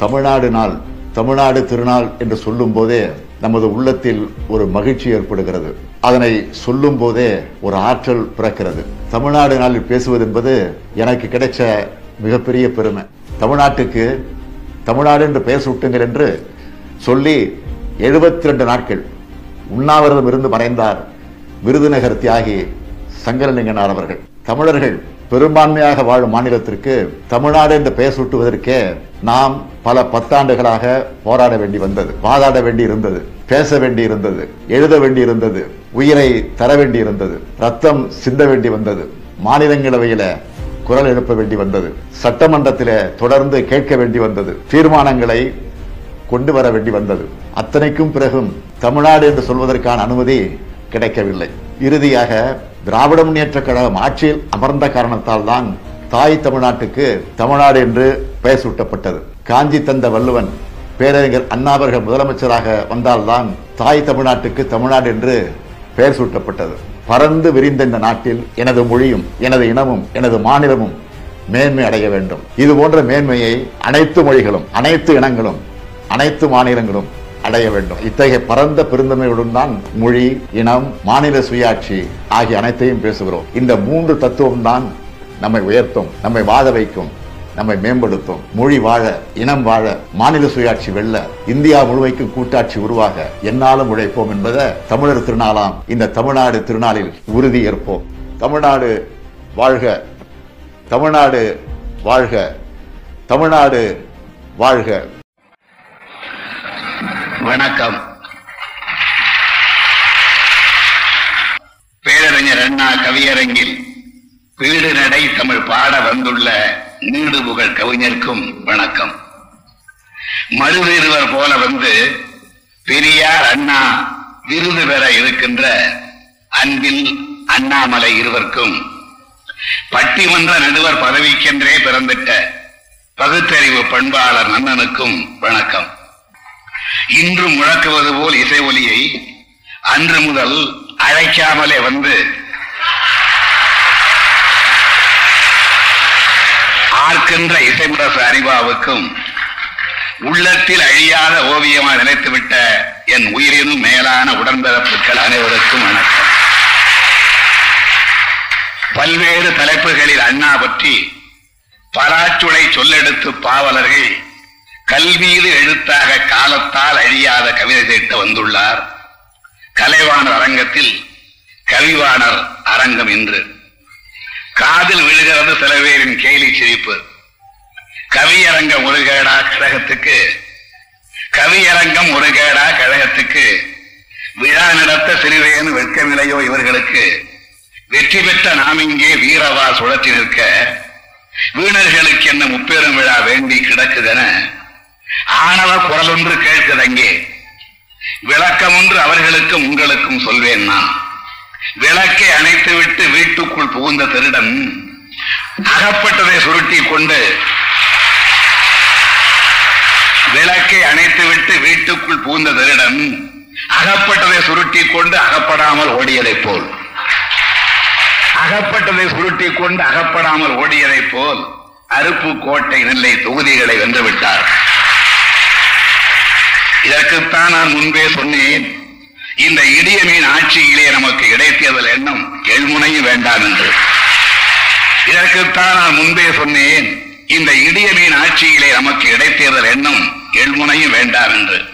தமிழ்நாடு நாள் தமிழ்நாடு திருநாள் என்று சொல்லும் போதே நமது உள்ளத்தில் ஒரு மகிழ்ச்சி ஏற்படுகிறது. அதனை சொல்லும் போதே ஒரு ஆற்றல் பிறக்கிறது. தமிழ்நாடு நாளில் பேசுவது என்பது எனக்கு கிடைச்ச மிகப்பெரிய பெருமை. தமிழ்நாட்டுக்கு தமிழ்நாடு என்று பெயர் சூட்டுங்கள் என்று சொல்லி எழுபத்தி ரெண்டு நாட்கள் உண்ணாவிரதம் இருந்து மறைந்தார் விருதுநகர் தியாகி சங்கரலிங்கனார் அவர்கள். தமிழர்கள் பெரும்பான்மையாக வாழும் மாநிலத்திற்கு தமிழ்நாடு என்று பெயர் சூட்டுவதற்கே நாம் பல பத்தாண்டுகளாக போராட வேண்டி வந்தது வாதாட வேண்டி இருந்தது பேச வேண்டி இருந்தது எழுத வேண்டி இருந்தது உயிரை தர வேண்டி இருந்தது ரத்தம் சிந்த வேண்டி வந்தது மாநிலங்களவையில குரல் எழுப்ப வேண்டி வந்தது சட்டமன்றத்தில் தொடர்ந்து கேட்க வேண்டி வந்தது தீர்மானங்களை கொண்டு வர வேண்டி வந்தது. அத்தனைக்கும் பிறகும் தமிழ்நாடு என்று சொல்வதற்கான அனுமதி கிடைக்கவில்லை. இறுதியாக திராவிட முன்னேற்ற கழகம் ஆட்சியில் அமர்ந்த காரணத்தால் தான் தாய் தமிழ்நாட்டுக்கு தமிழ்நாடு என்று பெயர் சூட்டப்பட்டது. காஞ்சி தந்த வள்ளுவன் பேரறிஞர் அண்ணாவர்கள் முதலமைச்சராக வந்தால்தான் தாய் தமிழ்நாட்டுக்கு தமிழ்நாடு என்று பெயர் சூட்டப்பட்டது. பறந்து விரிந்த இந்த நாட்டில் எனது மொழியும் எனது இனமும் எனது மாநிலமும் மேன்மை அடைய வேண்டும். இது போன்ற மேன்மையை அனைத்து மொழிகளும் அனைத்து இனங்களும் அனைத்து மாநிலங்களும் அடைய வேண்டும். இத்தகைய பரந்த பெருந்தன்மையுடன் தான் மொழி இனம் மாநில சுயாட்சி ஆகிய அனைத்தையும் பேசுகிறோம். இந்த மூன்று தத்துவம் தான் நம்மை உயர்த்தும் நம்மை வாழ வைக்கும் நம்மை மேம்படுத்தும். மொழி வாழ இனம் வாழ மாநில சுயாட்சி வெல்ல இந்தியா முழுமைக்கும் கூட்டாட்சி உருவாக என்னாலும் உழைப்போம் என்பதை தமிழர் திருநாளாம் இந்த தமிழ்நாடு திருநாளில் உறுதி ஏற்போம். தமிழ்நாடு வாழ்க தமிழ்நாடு வாழ்க தமிழ்நாடு வாழ்க. வணக்கம். பேரறிஞர் அண்ணா கவியரங்கில் வீடு நடை தமிழ் பாட வந்துள்ள நீடு புகழ் கவிஞருக்கும் வணக்கம். மறுவீருவர் போல வந்து பெரியார் அண்ணா விருது பெற இருக்கின்ற அன்பில் அண்ணாமலை இருவருக்கும் பட்டிமன்ற நடுவர் பதவிக்கென்றே பிறந்திட்ட பகுத்தறிவு பண்பாளர் நன்னனுக்கும் வணக்கம். இன்று முழக்குவது போல் இசை ஒலியை அன்று முதல் அழைக்காமலே வந்து ஆர்க்கின்ற இசைமுரச அறிவாவுக்கும் உள்ளத்தில் அழியாத ஓவியமாக நினைத்துவிட்ட என் உயிரினும் மேலான உடன்பிறப்புகள் அனைவருக்கும் வணக்கம். பல்வேறு தலைப்புகளில் அண்ணா பற்றி பராச்சுளை சொல்லெடுத்து பாவலர்கள் கல்வியில் எழுத்தாக காலத்தால் அழியாத கவிதை தீட்ட வந்துள்ளார். கலைவாணர் அரங்கத்தில் கவிவாணர் அரங்கம் இன்று. காதில் விழுகிறது சில பேரின் கேலி சிரிப்பு. கவியரங்கம் ஒரு கேடா கழகத்துக்கு கவியரங்கம் ஒரு கேடா கழகத்துக்கு விழா நடத்த சிறுவேன் வெட்கமில்லையோ இவர்களுக்கு. வெற்றி பெற்ற நாம் இங்கே வீரவா சுழற்றி நிற்க வீணர்களுக்கு என்ன முப்பெரும் விழா வேண்டி கிடக்குதென ஆணவ குரல் ஒன்று கேட்குதங்கே விளக்கம் ஒன்று அவர்களுக்கும் உங்களுக்கும் சொல்வேன் நான். விளக்கை அணைத்துவிட்டு வீட்டுக்குள் புகுந்த திருடன் அகப்பட்டதை சுருட்டி கொண்டு விளக்கை அணைத்துவிட்டு வீட்டுக்குள் புகுந்த திருடன் அகப்பட்டதை சுருட்டி கொண்டு அகப்படாமல் ஓடியதைப் போல். அகப்பட்டதை சுருட்டி கொண்டு அகப்படாமல் ஓடியதைப் போல் அருப்பு கோட்டை நெல்லை தொகுதிகளை வென்று விட்டார். இதற்குத்தான் நான் முன்பே சொன்னேன். இந்த இடியமீன் ஆட்சியிலே நமக்கு இடைத்தேர்தல் எண்ணம் எழுமுனையும் வேண்டாம் என்று. இதற்குத்தான் நான் முன்பே சொன்னேன். இந்த இடியமீன் ஆட்சியிலே நமக்கு இடைத்தேர்தல் எண்ணம் எழுமுனையும் வேண்டாம் என்று.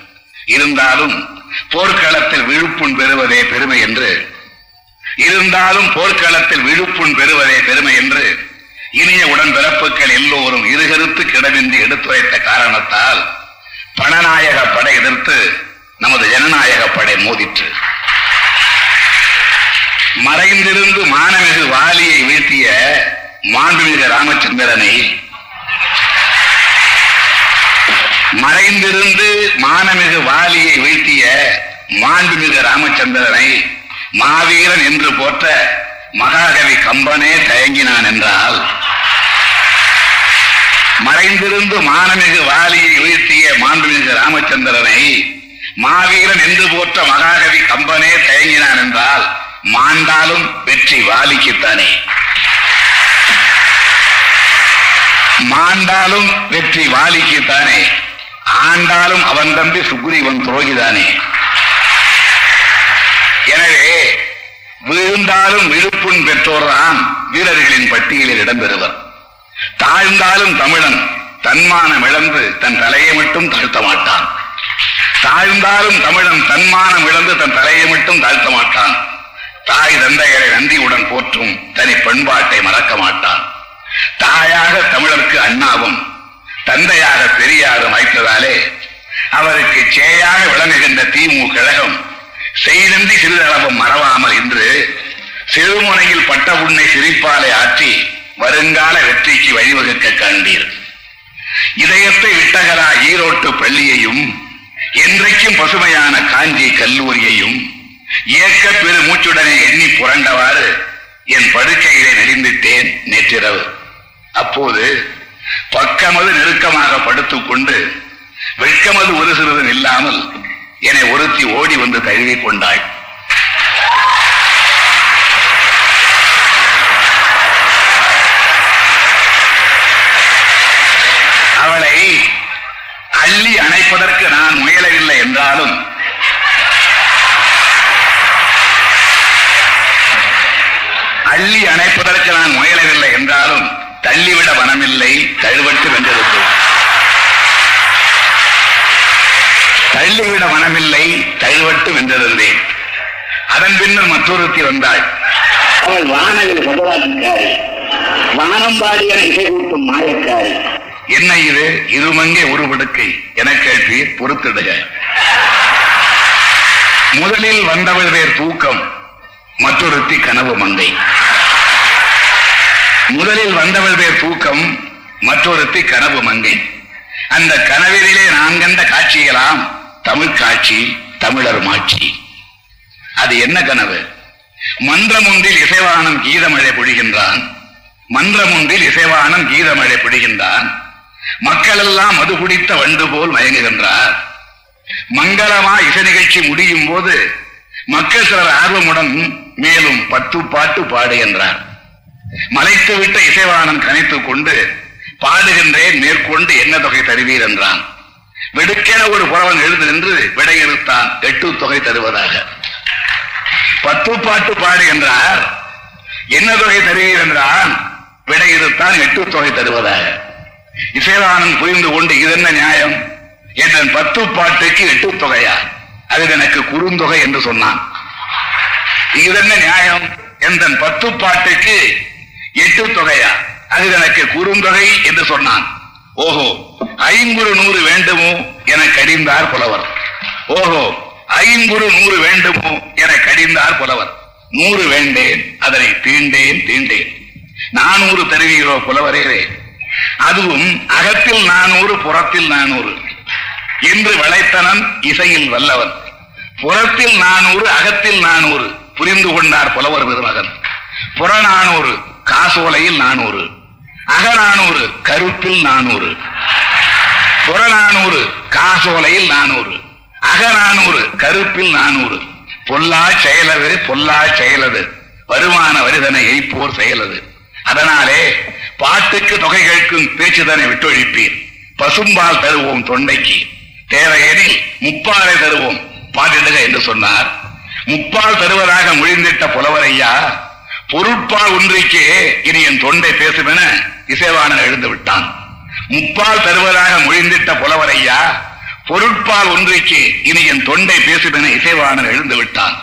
இருந்தாலும் போர்க்களத்தில் விழுப்புண் பெறுவதே பெருமை என்று. இருந்தாலும் போர்க்களத்தில் விழுப்புண் பெறுவதே பெருமை என்று. இனிய உடன்பிறப்புகள் எல்லோரும் இருகருத்து கிடமின்றி எடுத்துரைத்த காரணத்தால் பணநாயக படை எதிர்த்து நமது ஜனநாயக படை மோதிற்று. மறைந்திருந்து மானமிகு வாலியை வீழ்த்திய மாண்புமிகு ராமச்சந்திரனை மறைந்திருந்து மானமிகு வாலியை வீழ்த்திய மாண்புமிகு ராமச்சந்திரனை மாவீரன் என்று போற்ற மகாகவி கம்பனே தயங்கினான் என்றால் மறைந்திருந்து மானமிகு வாலியை வீழ்த்திய மாண்புமிகு ராமச்சந்திரனை மாவீரன் என்று போற்ற மகாகவி கம்பனே தயங்கினான் என்றால் மாண்டாலும் வெற்றி வாலிக்குத்தானே. மாண்டாலும் வெற்றி வாலிக்குத்தானே. ஆண்டாலும் அவன் தம்பி சுக்ரீவன் துரோகிதானே. எனவே வீழ்ந்தாலும் விழுப்புண் பெற்றோர்தான் வீரர்களின் பட்டியலில் இடம்பெறுவர். தாழ்ந்தாலும் தமிழன் தன்மானம் இழந்து தன் தலையை மட்டும் தாழ்த்த மாட்டான். தாழ்ந்தாலும் தமிழன் தன்மானம் இழந்து தன் தலையை மட்டும் தாழ்த்த மாட்டான். தாய் தந்தையரை நந்தியுடன் போற்றும் தனி பண்பாட்டை மறக்க மாட்டான். தாயாக தமிழருக்கு அண்ணாவும் தந்தையாக பெரியாரும் வைத்ததாலே அவருக்கு சேயாக விளங்குகின்ற திமுக கழகம் செய்தந்தி சிறிதளவும் மறவாமல் இன்று சிறுமுனையில் பட்ட உன்னை சிரிப்பாலை ஆற்றி வருங்கால வெற்றிக்கு வழிவகுக்க காண்பீர் இதயத்தை விட்டகரா ஈரோட்டு பள்ளியையும் என்றைக்கும் பசுமையான காஞ்சி கல்லூரியையும் ஏக்க பெரு மூச்சுடனே எண்ணி புரண்டவாறு என் படுக்கையிலே நெறிந்துட்டேன் நேற்றிரவு. அப்போது பக்கமது நெருக்கமாக படுத்துக் கொண்டு வெட்கமது ஒரு சிறிதும் இல்லாமல் என்னை ஒருத்தி ஓடி வந்து தழுவிக் கொண்டாள் அள்ளி நான் முயலவில்லை என்றாலும். அள்ளி அணைப்பதற்கு நான் முயலவில்லை என்றாலும் தள்ளிவிட மனமில்லை தழுவட்டு வென்றிருந்தோம் தள்ளிவிட மனமில்லை தழுவட்டு வென்றிருந்தேன் அதன் பின்னர் மற்றொருத்தி வந்தாள். அவள் வானவில் பகவானுக்காரி வானம்பாடி இசை கூட்டும் மாயக்காரி. என்ன இது? இருமங்கே உருவடுக்கை என கேட்பீர் பொறுத்திடுக. முதலில் வந்தவள் பேர் தூக்கம் மற்றொருத்தி கனவு மங்கை. முதலில் வந்தவள் பேர் தூக்கம் மற்றொருத்தி கனவு மங்கை. அந்த கனவிலே நான் கண்ட காட்சியெல்லாம் தமிழ் காட்சி தமிழர் மாட்சி. அது என்ன கனவு? மன்றம் ஒன்றில் இசைவானம் கீதமழை பொழிகின்றான். மந்திரம் ஒன்றில் இசைவானம் கீதமழை பொழிகின்றான். மக்கள் எல்லாம் மது குடித்த வண்டு போல் மயங்குகின்றார். மங்களமா இசை நிகழ்ச்சி முடியும் போது மக்கள் சிலர் ஆர்வமுடன் மேலும் பத்து பாட்டு பாடு என்றார் மலைத்து விட்ட இசைவாணன் கனைத்துக் கொண்டு பாடுகின்றேன் மேற்கொண்டு என்ன தொகை தருவீர் என்றான். வெடுக்கென ஒரு புறவன் எழுந்து நின்று விடையெடுத்தான் எட்டு தொகை தருவதாக. பத்து பாட்டு பாடு என்றார் என்ன தொகை தருவீர் என்றான். விடையெடுத்தான் எட்டு தொகை தருவதாக. இசைவானன் புரிந்து கொண்டு இதென்ன நியாயம்? என் பத்து பாட்டுக்கு எட்டு தொகையா? அது எனக்கு குறுந்தொகை என்று சொன்னான். இதென்ன நியாயம்? என் பத்து பாட்டுக்கு எட்டு தொகையா? அது எனக்கு குறுந்தொகை என்று சொன்னான். ஓஹோ ஐங்குறு நூறு வேண்டுமோ என கடிந்தார் புலவர். ஓஹோ ஐங்குறு நூறு வேண்டுமோ என கடிந்தார் புலவர். நூறு வேண்டேன் அதனை தீண்டேன் தீண்டேன். நானூறு தருவீரோ புலவரே. அதுவும் அகத்தில் நானூறு புறத்தில் நானூறு. என்று வளைத்தனன் இசையில் வல்லவன். புறத்தில் நானூறு அகத்தில் நானூறு. புரிந்து கொண்டார் புலவர் பெருமகன் புறநானூறு காசோலையில் நானூறு. அகநானூறு கருப்பில் நானூறு. புறநானூறு காசோலையில் நானூறு. அகநானூறு கருப்பில் நானூறு. பொல்லா செயலது பொல்லா செயலது. வருமான வரிதனை எய்ப்போர் செயலது. அதனாலே பாட்டுக்கு தொகை கேட்கும் பேச்சுதனை விட்டொழிப்பீர். பசும்பால் தருவோம் தொண்டைக்கு. தேவையெனில் முப்பாலை தருவோம் பாட்டிடுக என்று சொன்னார். முப்பால் தருவதாக மொழிந்திட்ட புலவரையா பொருட்பால் ஒன்றிக்கே இனி என் தொண்டை பேசுமென இசைவாணன் எழுந்து விட்டான். முப்பால் தருவதாக மொழிந்திட்ட புலவரையா பொருட்பால் ஒன்றிக்கு இனி என் தொண்டை பேசுமென இசைவாணன் எழுந்து விட்டான்.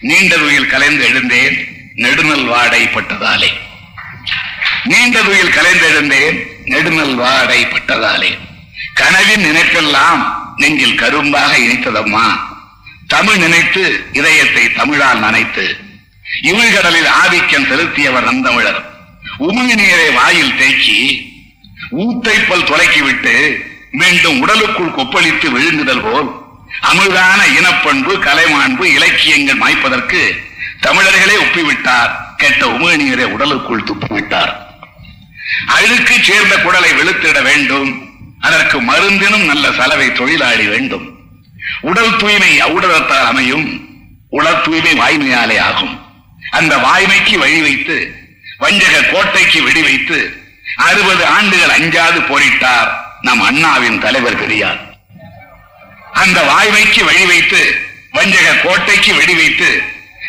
நீண்ட துயில் கலைந்து எழுந்தேன் நெடுநல் வாடை பட்டதாலே நீண்ட துயில் நெடுநல் வாடை பட்டதாலே. கனவின் நினைப்பெல்லாம் நெஞ்சில் கரும்பாக இணைத்ததம்மா தமிழ் நினைத்து இதயத்தை தமிழால் நனைத்து. இவிழ்கடலில் ஆதிக்கம் செலுத்தியவர் நந்தமிழர். உமிழ் நீரை வாயில் தேக்கி ஊத்தைப்பல் துலக்கிவிட்டு மீண்டும் உடலுக்குள் கொப்பளித்து விழுங்குதல் போல் அமிழ்தான இனப்பண்பு கலைமாண்பு இலக்கியங்கள் மாய்ப்பதற்கு தமிழர்களே ஒப்பிவிட்டார். கெட்ட உமிழ்நீரை உடலுக்குள் துப்பிவிட்டார். அழுக்கு சேர்ந்த குடலை வெளுத்திட வேண்டும். அதற்கு மருந்தினும் நல்ல சலவை தொழிலாளி வேண்டும். உடல் தூய்மை அவுடலத்தால் அமையும். உடல் தூய்மை வாய்மையாலே ஆகும். அந்த வாய்மைக்கு வழி வைத்து வஞ்சக கோட்டைக்கு வெடி வைத்து அறுபது ஆண்டுகள் அஞ்சாது போரிட்டார் நம் அண்ணாவின் தலைவர் பெரியார். அந்த வாய்மைக்கு வழி வைத்து வஞ்சக கோட்டைக்கு வெடி வைத்து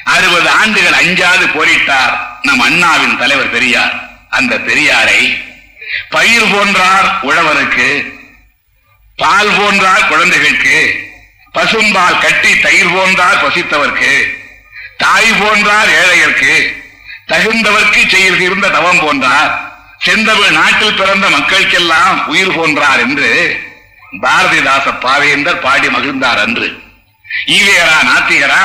அறுபது ஆண்டுகள் அஞ்சாது போரிட்டார் நம் அண்ணாவின் தலைவர் பெரியார். அந்த பெரியாரை பயிர் போன்றார் உழவருக்கு பால் போன்றார் குழந்தைகளுக்கு பசும்பால் கட்டி தயிர் போன்றார் பசித்தவர்க்கு தாய் போன்றார் ஏழையர்க்கு தகுந்தவர்க்கு செய்து இருந்த தவம் போன்றார் செந்தமிழ் நாட்டில் பிறந்த மக்களுக்கெல்லாம் உயிர் போன்றார் என்று பாரதிதாச பாவேந்தர் பாடி மகிழ்ந்தார் அன்று. ஈவேரா நாத்திகரா?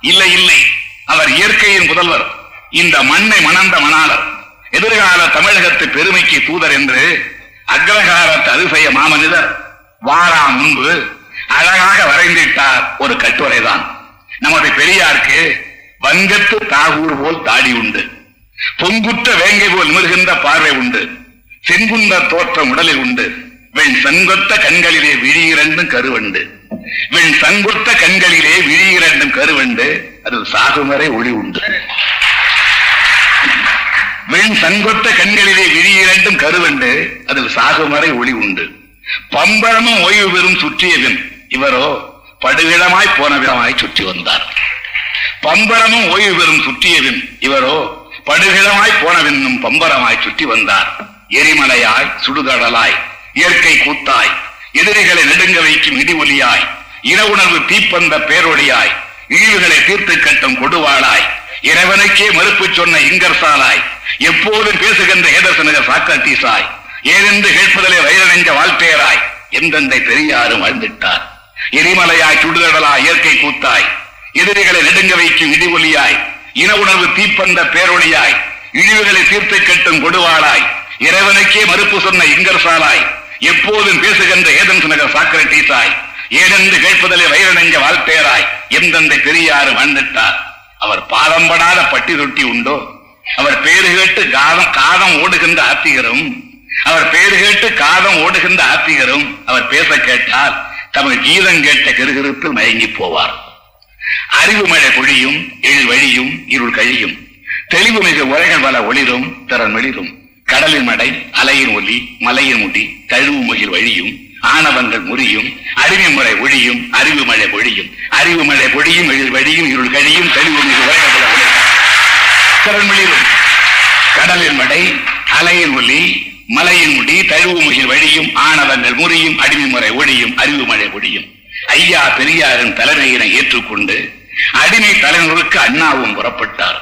இல்லை இல்லை. அவர் இயற்கையின் முதல்வர் இந்த மண்ணை மணந்த மணாளர். எதிர்கால தமிழகத்து பெருமைக்கு தூதர் என்று அக்ரகாரத்து அதிசய மாமனிதர் வாரா முன்பு அழகாக வரைந்திட்டார் ஒரு கட்டுரைதான். நமது பெரியாருக்கு வங்கத்து தாகூர் போல் தாடி உண்டு. பொங்குற்ற வேங்கை போல் நிமிர்கின்ற பார்வை உண்டு. செங்குந்த தோற்றம் உடலில் உண்டு. வெண் சங்கொத்த கண்களிலே விழியிரண்டும் கருவண்டு. வெண் சங்குத்த கண்களிலே விழியிரண்டும் கருவண்டு. அது சாகுமறை ஒளி உண்டு. வெண் சங்கொத்த கண்களிலே விழி இரண்டும் கருவண்டு அதில் சாகுமறை ஒளி உண்டு. பம்பரமும் ஓய்வு பெறும் சுற்றியவன் இவரோ படுகிடமாய் போன விடமாய் சுற்றி வந்தார். பம்பரமும் ஓய்வு பெறும் சுற்றியவன் இவரோ படுகிடமாய் போனவென்னும் பம்பரமாய் சுற்றி வந்தார். எரிமலையாய் சுடுகடலாய் இயற்கை கூத்தாய் எதிரிகளை நெடுங்க வைக்கும் இடி ஒலியாய் இன உணர்வு தீப்பந்த பேரொழியாய் இழிவுகளை தீர்த்து கட்டும் கொடுவாளாய் இறைவனுக்கே மறுப்பு சொன்ன இங்கர்சாலாய் எப்போதும் பேசுகின்ற ஏதசனகர் சாக்ரட்டீசாய் ஏதென்று கேட்பதிலே வயதடைந்த வாழ்க்கையராய் எந்தெந்தை பெரியாரும் வாழ்ந்திட்டார் எரிமலையாய் சுடுதடலாய் இயற்கை கூத்தாய் எதிரிகளை நெடுங்க வைக்கும் இடி ஒலியாய் இன உணர்வு தீப்பந்த பேரொழியாய் இழிவுகளை தீர்த்து கட்டும் கொடுவாளாய் இறைவனுக்கே மறுப்பு சொன்ன இங்கர்சாலாய் எப்போதும் பேசுகின்ற ஏதன்ஸ் நகர் சாக்ரட்டீசாய் ஏனென்று கேட்பதிலே வயிறடைஞ்ச வாழ்த்தேராய் எந்தெந்த பெரியாறு வாழ்ந்துட்டார் அவர் பாதம்படாத பட்டி தொட்டி உண்டோ? அவர் பேரு கேட்டு காதம் காதம் ஓடுகின்ற ஆத்திகரும். அவர் பேரு கேட்டு காதம் ஓடுகின்ற ஆத்திகரும். அவர் பேச கேட்டால் தமிழ் கீதம் கேட்ட கிருகிருப்பில் மயங்கி போவார். அறிவு மழை பொழியும் எழில் வழியும் இருள் கழியும். தெளிவு மிக உரைகள் பல ஒளிரும் திறன் வெளிரும் கடலின் மடை அலையின் ஒலி மலையின் முடி தழுவு முகில் வழியும். ஆணவங்கள் முறியும் அறிவு முறை ஒழியும் அறிவு மழை பொழியும். அறிவு மழை பொழியும் எழில் வழியும் இருள் கழியும் தெளிவு மிக உரைகள் பல ஒளிரும். திறன் கடலின் மடை அலையின் ஒலி மலையின் முடி தழுவு முகில் வழியும் ஆணவங்கள் முறியும் அடிமை முறை ஒழியும் அறிவு மழை ஒழியும் ஐயா பெரியாரின் தலைமையினை ஏற்றுக்கொண்டு அடிமை தலைவர்களுக்கு அண்ணாவும் புறப்பட்டார்.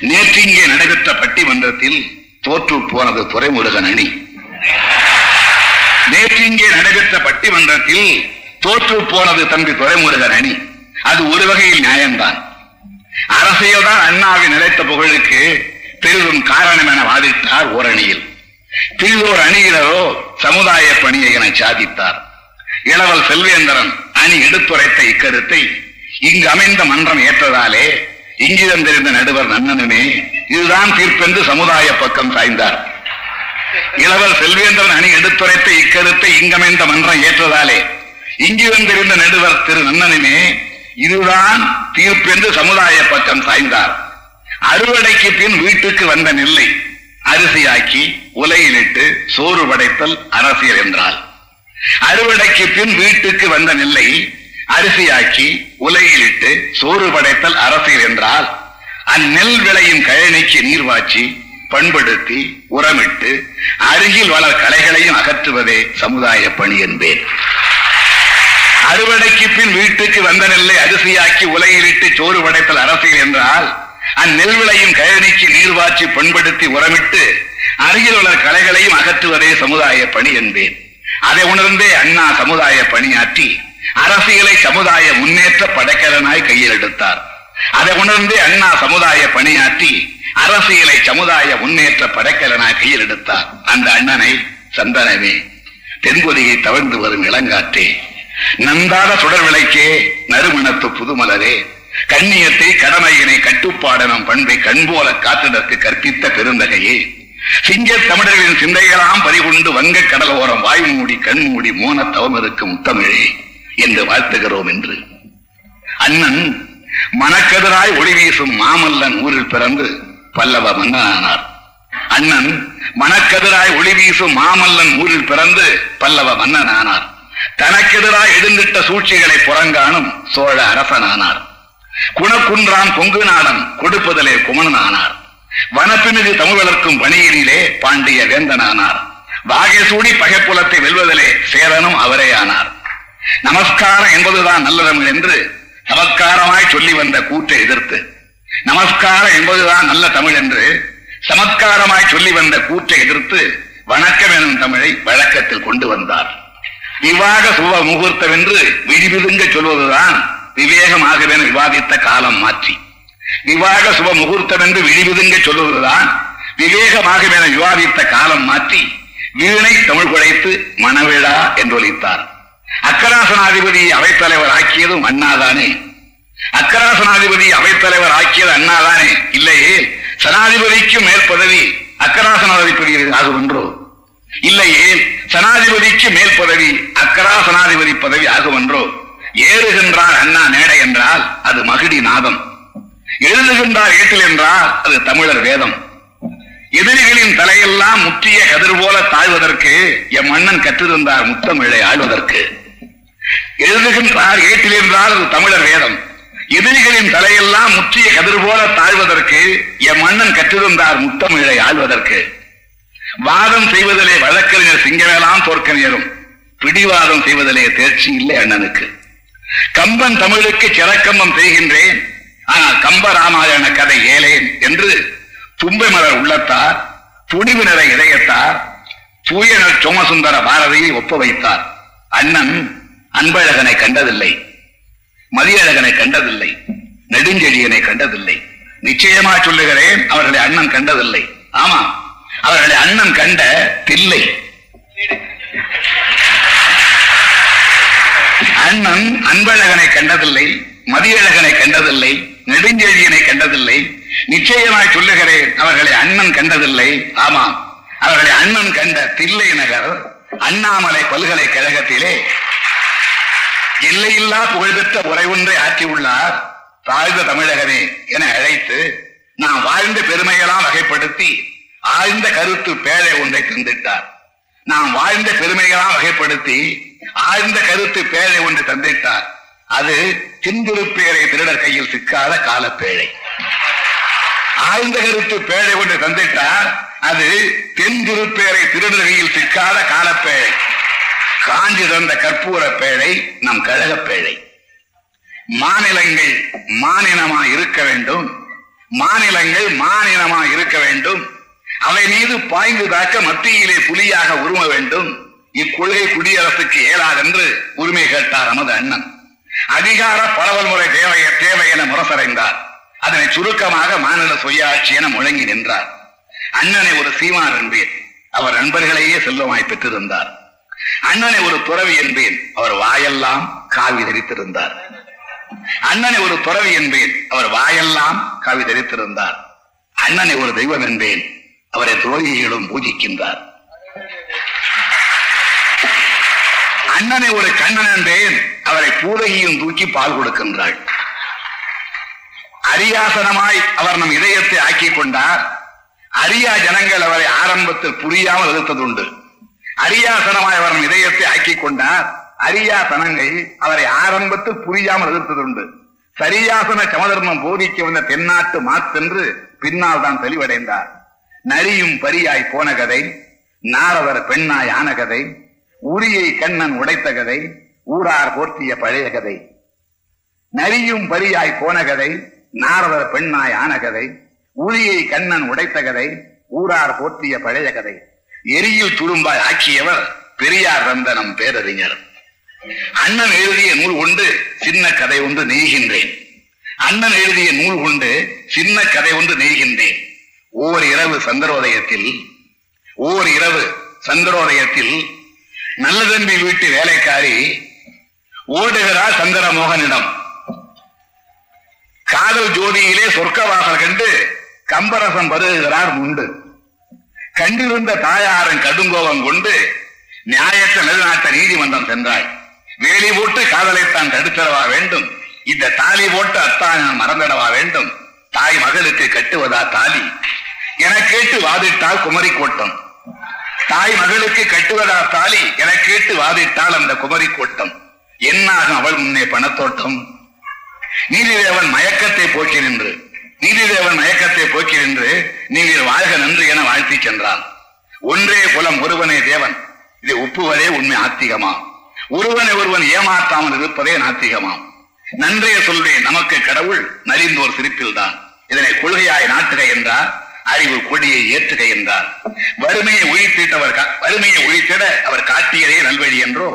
நேற்று இங்கே நடைபெற்ற பட்டிமன்றத்தில் தோற்று போனது துறைமுருகன் அணி. நேற்று இங்கே நடைபெற்ற பட்டிமன்றத்தில் தோற்று போனது தம்பி துறைமுருகன் அணி. அது ஒரு வகையில் நியாயம்தான். அரசியல்தான் அண்ணாவின் நிலைத்த புகழுக்கு பெரிதும் காரணம் என வாதிட்டார் ஓரணியில். பிரிதோர் அணியினரோ சமுதாய பணியை என சாதித்தார். இளவல் செல்வேந்திரன் அணி எடுத்துரைத்த இக்கருத்தை இங்கு அமைந்த மன்றம் ஏற்றதாலே இங்கிதம் தெரிந்த நடுவர் நன்னனுமே இதுதான் தீர்ப்பென்று சமுதாய பக்கம் சாய்ந்தார். இளவல் செல்வேந்திரன் அணி எடுத்துரைத்த இக்கருத்தை இங்கமைந்த மன்றம் ஏற்றதாலே இங்கிதம் தெரிந்த நடுவர் திரு நன்னனுமே இதுதான் தீர்ப்பென்று சமுதாய பக்கம் சாய்ந்தார். அறுவடைக்கு பின் வீட்டுக்கு வந்த நெல்லை அரிசியாக்கி உலையிலிட்டு சோறு படைத்தல் அரசியல் என்றால். அறுவடைக்கு பின் வீட்டுக்கு வந்த நெல்லை அரிசியாக்கி உலையிலிட்டு சோறு படைத்தல் அரசியல் என்றால் அந்நெல் விளையும் கழனிக்கு நீர்வாய்ச்சி பண்படுத்தி உரமிட்டு அருகில் வளர் களைகளையும் அகற்றுவதே சமுதாய பணி என்பேன். அறுவடைக்கு பின் வீட்டுக்கு வந்த நெல்லை அரிசியாக்கி உலையிலிட்டு சோறு படைத்தல் அரசியல் என்றால் அந்நெல் விளையும் கழனிக்கு நீர்வாய்ச்சி பண்படுத்தி உரமிட்டு அருகில் உள்ள கலைகளையும் அகற்றுவதே சமுதாய பணி என்பேன். அதை உணர்ந்தே அண்ணா சமுதாய பணியாற்றி அரசியலை சமுதாய முன்னேற்ற படைக்கலனாய் கையில் எடுத்தார். அதை உணர்ந்தே அண்ணா சமுதாய பணியாற்றி அரசியலை சமுதாய முன்னேற்ற படைக்கலனாய் கையில் எடுத்தார். அந்த அண்ணனை சந்தனமே தென்கொடியை தவழ்ந்து வரும் இளங்காற்றே. நந்தாத சுடர் விளக்கே நறுமணத்து புதுமலரே. கண்ணியத்தை கடமையினை கட்டுப்பாடனும் பண்பை கண்போல காத்ததற்கு கற்பித்த பெருந்தகையே. சிங்க தமிழர்களின் சிந்தைகளாம் பறிகொண்டு வங்க கடலோரம் வாய் மூடி கண் மூடி மோன தவம் இருக்கும் தமிழே என்று வாழ்த்துகிறோம் என்று. அண்ணன் மனக்கதிராய் ஒளி வீசும் மாமல்லன் ஊரில் பிறந்து பல்லவ மன்னனானார். அண்ணன் மனக்கதிராய் ஒளி வீசும் மாமல்லன் ஊரில் பிறந்து பல்லவ மன்னனானார். தனக்கெதிராக எழுந்திட்ட சூழ்ச்சிகளை புறங்காணும் சோழ அரசனானார். குணக்குன்றான் கொங்கு நாடன் கொடுப்பதிலே குமணனானார். வனப்பினிது தமிழ் வளர்க்கும் பாண்டிய வேந்தனானார். வாகைசூடி பகைப்புலத்தை வெல்வதிலே சேரனும் அவரே ஆனார் நமஸ்காரம் என்பதுதான் நல்ல தமிழ் என்று சமத்காரமாய் சொல்லி வந்த கூற்றை எதிர்த்து நமஸ்காரம் என்பதுதான் நல்ல தமிழ் என்று சமத்காரமாய் சொல்லி வந்த கூற்றை எதிர்த்து வணக்கம் எனும் தமிழை வழக்கத்தில் கொண்டு வந்தார். விவாக சுப முகூர்த்தம் என்று விழிவிதுங்க சொல்வதுதான் விவேகமாகவேன விவாதித்த காலம் மாற்றி. விவாக சுப முகூர்த்தம் என்று விழிவிதுங்க சொல்வதுதான் விவேகமாகவென விவாதித்த காலம் மாற்றி வீணை தமிழ் குழைத்து மணவிழா என்று ஒலித்தார் அக்கராசனாதிபதி அவைத்தலைவர் ஆக்கியதும் அண்ணாதானே. அக்கராசனாதிபதி அவைத்தலைவர் ஆக்கியது அண்ணாதானே. இல்லையே சனாதிபதிக்கும் மேற்பதவி அக்கராசனாதிபதி ஆகும் என்றோ இல்லையே சனாதிபதிக்கு மேல் பதவி அக்கரா சனாதிபதி பதவி ஆகுமென்றோ? ஏறுகின்றார் அண்ணா மேடை என்றால் அது மகிடி நாதம். எழுதுகின்றார் ஏட்டில் என்றால் அது தமிழர் வேதம். எதிரிகளின் தலையெல்லாம் முற்றிய கதிர் போல தாழ்வதற்கு எம் மன்னன் கற்றிருந்தார் முத்தமிழை ஆழ்வதற்கு. எழுதுகின்றார் ஏட்டில் என்றால் அது தமிழர் வேதம். எதிரிகளின் தலையெல்லாம் முற்றிய கதிர் போல தாழ்வதற்கு எம் மன்னன் கற்றிருந்தார் முத்தமிழை ஆழ்வதற்கு. வாதம் செய்வதிலே வழக்கறிஞர் சிங்கவேலாம் தோற்கறிஞரும் பிடிவாதம் செய்வதிலே தேர்ச்சி இல்லை அண்ணனுக்கு. கம்பன் தமிழுக்கு சிறக்கம்பம் செய்கின்றேன். ஆனால் கம்ப ராமாயண கதை ஏலேன் என்று தும்பை மலர் உள்ளத்தார் துணிவு நிற இதயத்தார் தூயனர் சோமசுந்தர பாரதியை ஒப்ப வைத்தார் அண்ணன் அன்பழகனை கண்டதில்லை. மதியழகனை கண்டதில்லை. நெடுஞ்செழியனை கண்டதில்லை. நிச்சயமா சொல்லுகிறேன் அவர்களை அண்ணன் கண்டதில்லை. ஆமா அவர்களை அண்ணன் கண்ட தில்லை. அண்ணன் அன்பழகனை கண்டதில்லை மதியழகனை கண்டதில்லை நெடுஞ்செழியனை கண்டதில்லை நிச்சயமாய் சொல்லுகிறேன் அவர்களை அண்ணன் கண்டதில்லை. ஆமாம் அவர்களை அண்ணன் கண்ட தில்லை நகர் அண்ணாமலை பல்கலைக்கழகத்திலே. எல்லையில்லா புகழ்பெற்ற உரை ஒன்றை ஆற்றியுள்ளார் தாழ்ந்த தமிழகமே என அழைத்து நான் வாழ்ந்த பெருமையெல்லாம் வகைப்படுத்தி ஆழ்ந்த கருத்து பேழை ஒன்றை தந்திட்டார். நாம் வாழ்ந்த பெருமைகளாக வகைப்படுத்தி ஆழ்ந்த கருத்து பேழை ஒன்று தந்திட்டார். அது தின்திருப்பேரை திருடர் கையில் சிக்காத காலப்பேழை. ஆழ்ந்த கருத்து பேழை ஒன்று தந்திட்டார். அது தென் திருப்பேரை திருடர் கையில் சிக்காத காலப்பேழை. காஞ்சி தந்த கற்பூர பேழை நம் கழக பேழை. மாநிலங்கள் மாநிலமாய் இருக்க வேண்டும். மாநிலங்கள் மாநிலமாய் இருக்க வேண்டும். அவை மீது பாய்ந்து தாக்க மத்தியிலே புலியாக உரும வேண்டும். இக்கொள்கை குடியரசுக்கு ஏலாதென்று உரிமை கேட்டார் நமது அண்ணன். அதிகார பரவல் முறை தேவை தேவை என முரசடைந்தார். அதனை சுருக்கமாக மாநில சுயாட்சி என முழங்கி நின்றார். அண்ணனை ஒரு சீமான் என்பேன். அவர் நண்பர்களையே செல்வமாய் பெற்றிருந்தார். அண்ணனை ஒரு துறவி என்பேன். அவர் வாயெல்லாம் காவி தரித்திருந்தார். அண்ணனை ஒரு துறவி என்பேன். அவர் வாயெல்லாம் காவி தரித்திருந்தார். அண்ணனை ஒரு தெய்வம் என்பேன். அவரை துரோகிகளும் பூஜிக்கின்றார். அண்ணனை ஒரு கண்ணன் என்பேன் அவரை பூதகியும் தூக்கி பால் கொடுக்கின்றாள். அரியாசனமாய் அவர் நம் இதயத்தை ஆக்கிக் கொண்டார். அரியா ஜனங்கள் அவரை ஆரம்பத்தில் புரியாமல் எதிர்த்ததுண்டு அரியாசனமாய் அவர் நம் இதயத்தை ஆக்கிக் கொண்டார். அரியா தனங்கள் அவரை ஆரம்பத்தில் புரியாமல் எதிர்த்ததுண்டு சரியாசன சமதர்மம் போதிக்க வந்த தென்னாட்டு மாத்தென்று பின்னால் தான் தெளிவடைந்தார். நரியும் பரியாய் போன கதை நாரவர் பெண்ணாய் ஆன கதை உரியை கண்ணன் உடைத்த கதை ஊரார் போர்த்திய பழைய கதை. நரியும் பரியாய் போன கதை நாரவர் பெண்ணாய் ஆன கதை உரியை கண்ணன் உடைத்த கதை ஊரார் போற்றிய பழைய கதை. எரியில் துரும்பாய் ஆக்கியவர் பெரியார் ரந்தனம் பேரறிஞர். அண்ணன் எழுதிய நூல் கொண்டு சின்ன கதை ஒன்று நெய்கின்றேன். அண்ணன் எழுதிய நூல் கொண்டு சின்ன கதை ஒன்று நெய்கின்றேன். ஓர் இரவு சந்திரோதயத்தில் ஓர் இரவு சந்திரோதயத்தில் நல்ல தம்பி வீட்டு வேலைக்காரி ஓடுகிறார் சந்திரமோகனிடம். காதல் ஜோதியிலே சொர்க்கவாசல் கண்டு கம்பரசம் பருகுகிறார் முண்டு. கண்டிருந்த தாயாரன் கடுங்கோபம் கொண்டு நியாயத்தை நிலைநாட்ட நீதிமன்றம் சென்றாய் வேலி போட்டு காதலைத்தான் தடுத்திடவா வேண்டும். இந்த தாலி போட்டு அத்தான் மறந்திடவா வேண்டும். தாய் மகளுக்கு கட்டுவதா தாலி? என கேட்டு வாதிட்டால் குமரி கோட்டம் தாய் மகளுக்கு கட்டுவதா தாலி? என கேட்டு வாதிட்டால் அந்த குமரி கோட்டம் என்னாகும் அவள் முன்னே பணத்தோட்டம்? நீதிதேவன் மயக்கத்தை போக்கி நின்று நீதிதேவன் மயக்கத்தை போக்கி நின்று நீங்கள் வாழ்க நன்று என வாழ்த்தி சென்றான். ஒன்றே குலம் ஒருவனே தேவன். இது ஒப்புவதே உண்மை ஆத்திகமாம். ஒருவனை ஒருவன் ஏமாற்றாமல் இருப்பதே நாத்திகமாம். நன்றே சொல்வேன் நமக்கு கடவுள் நலிந்தோர் சிரிப்பில்தான். இதனை கொள்கையாய் நாட்டுக என்றார் அறிவு கொடியை ஏற்றுக என்றார். வறுமையை ஒழித்திட்டவர் வறுமையை ஒழித்திட அவர் காட்டியதே நல்வழி என்றோ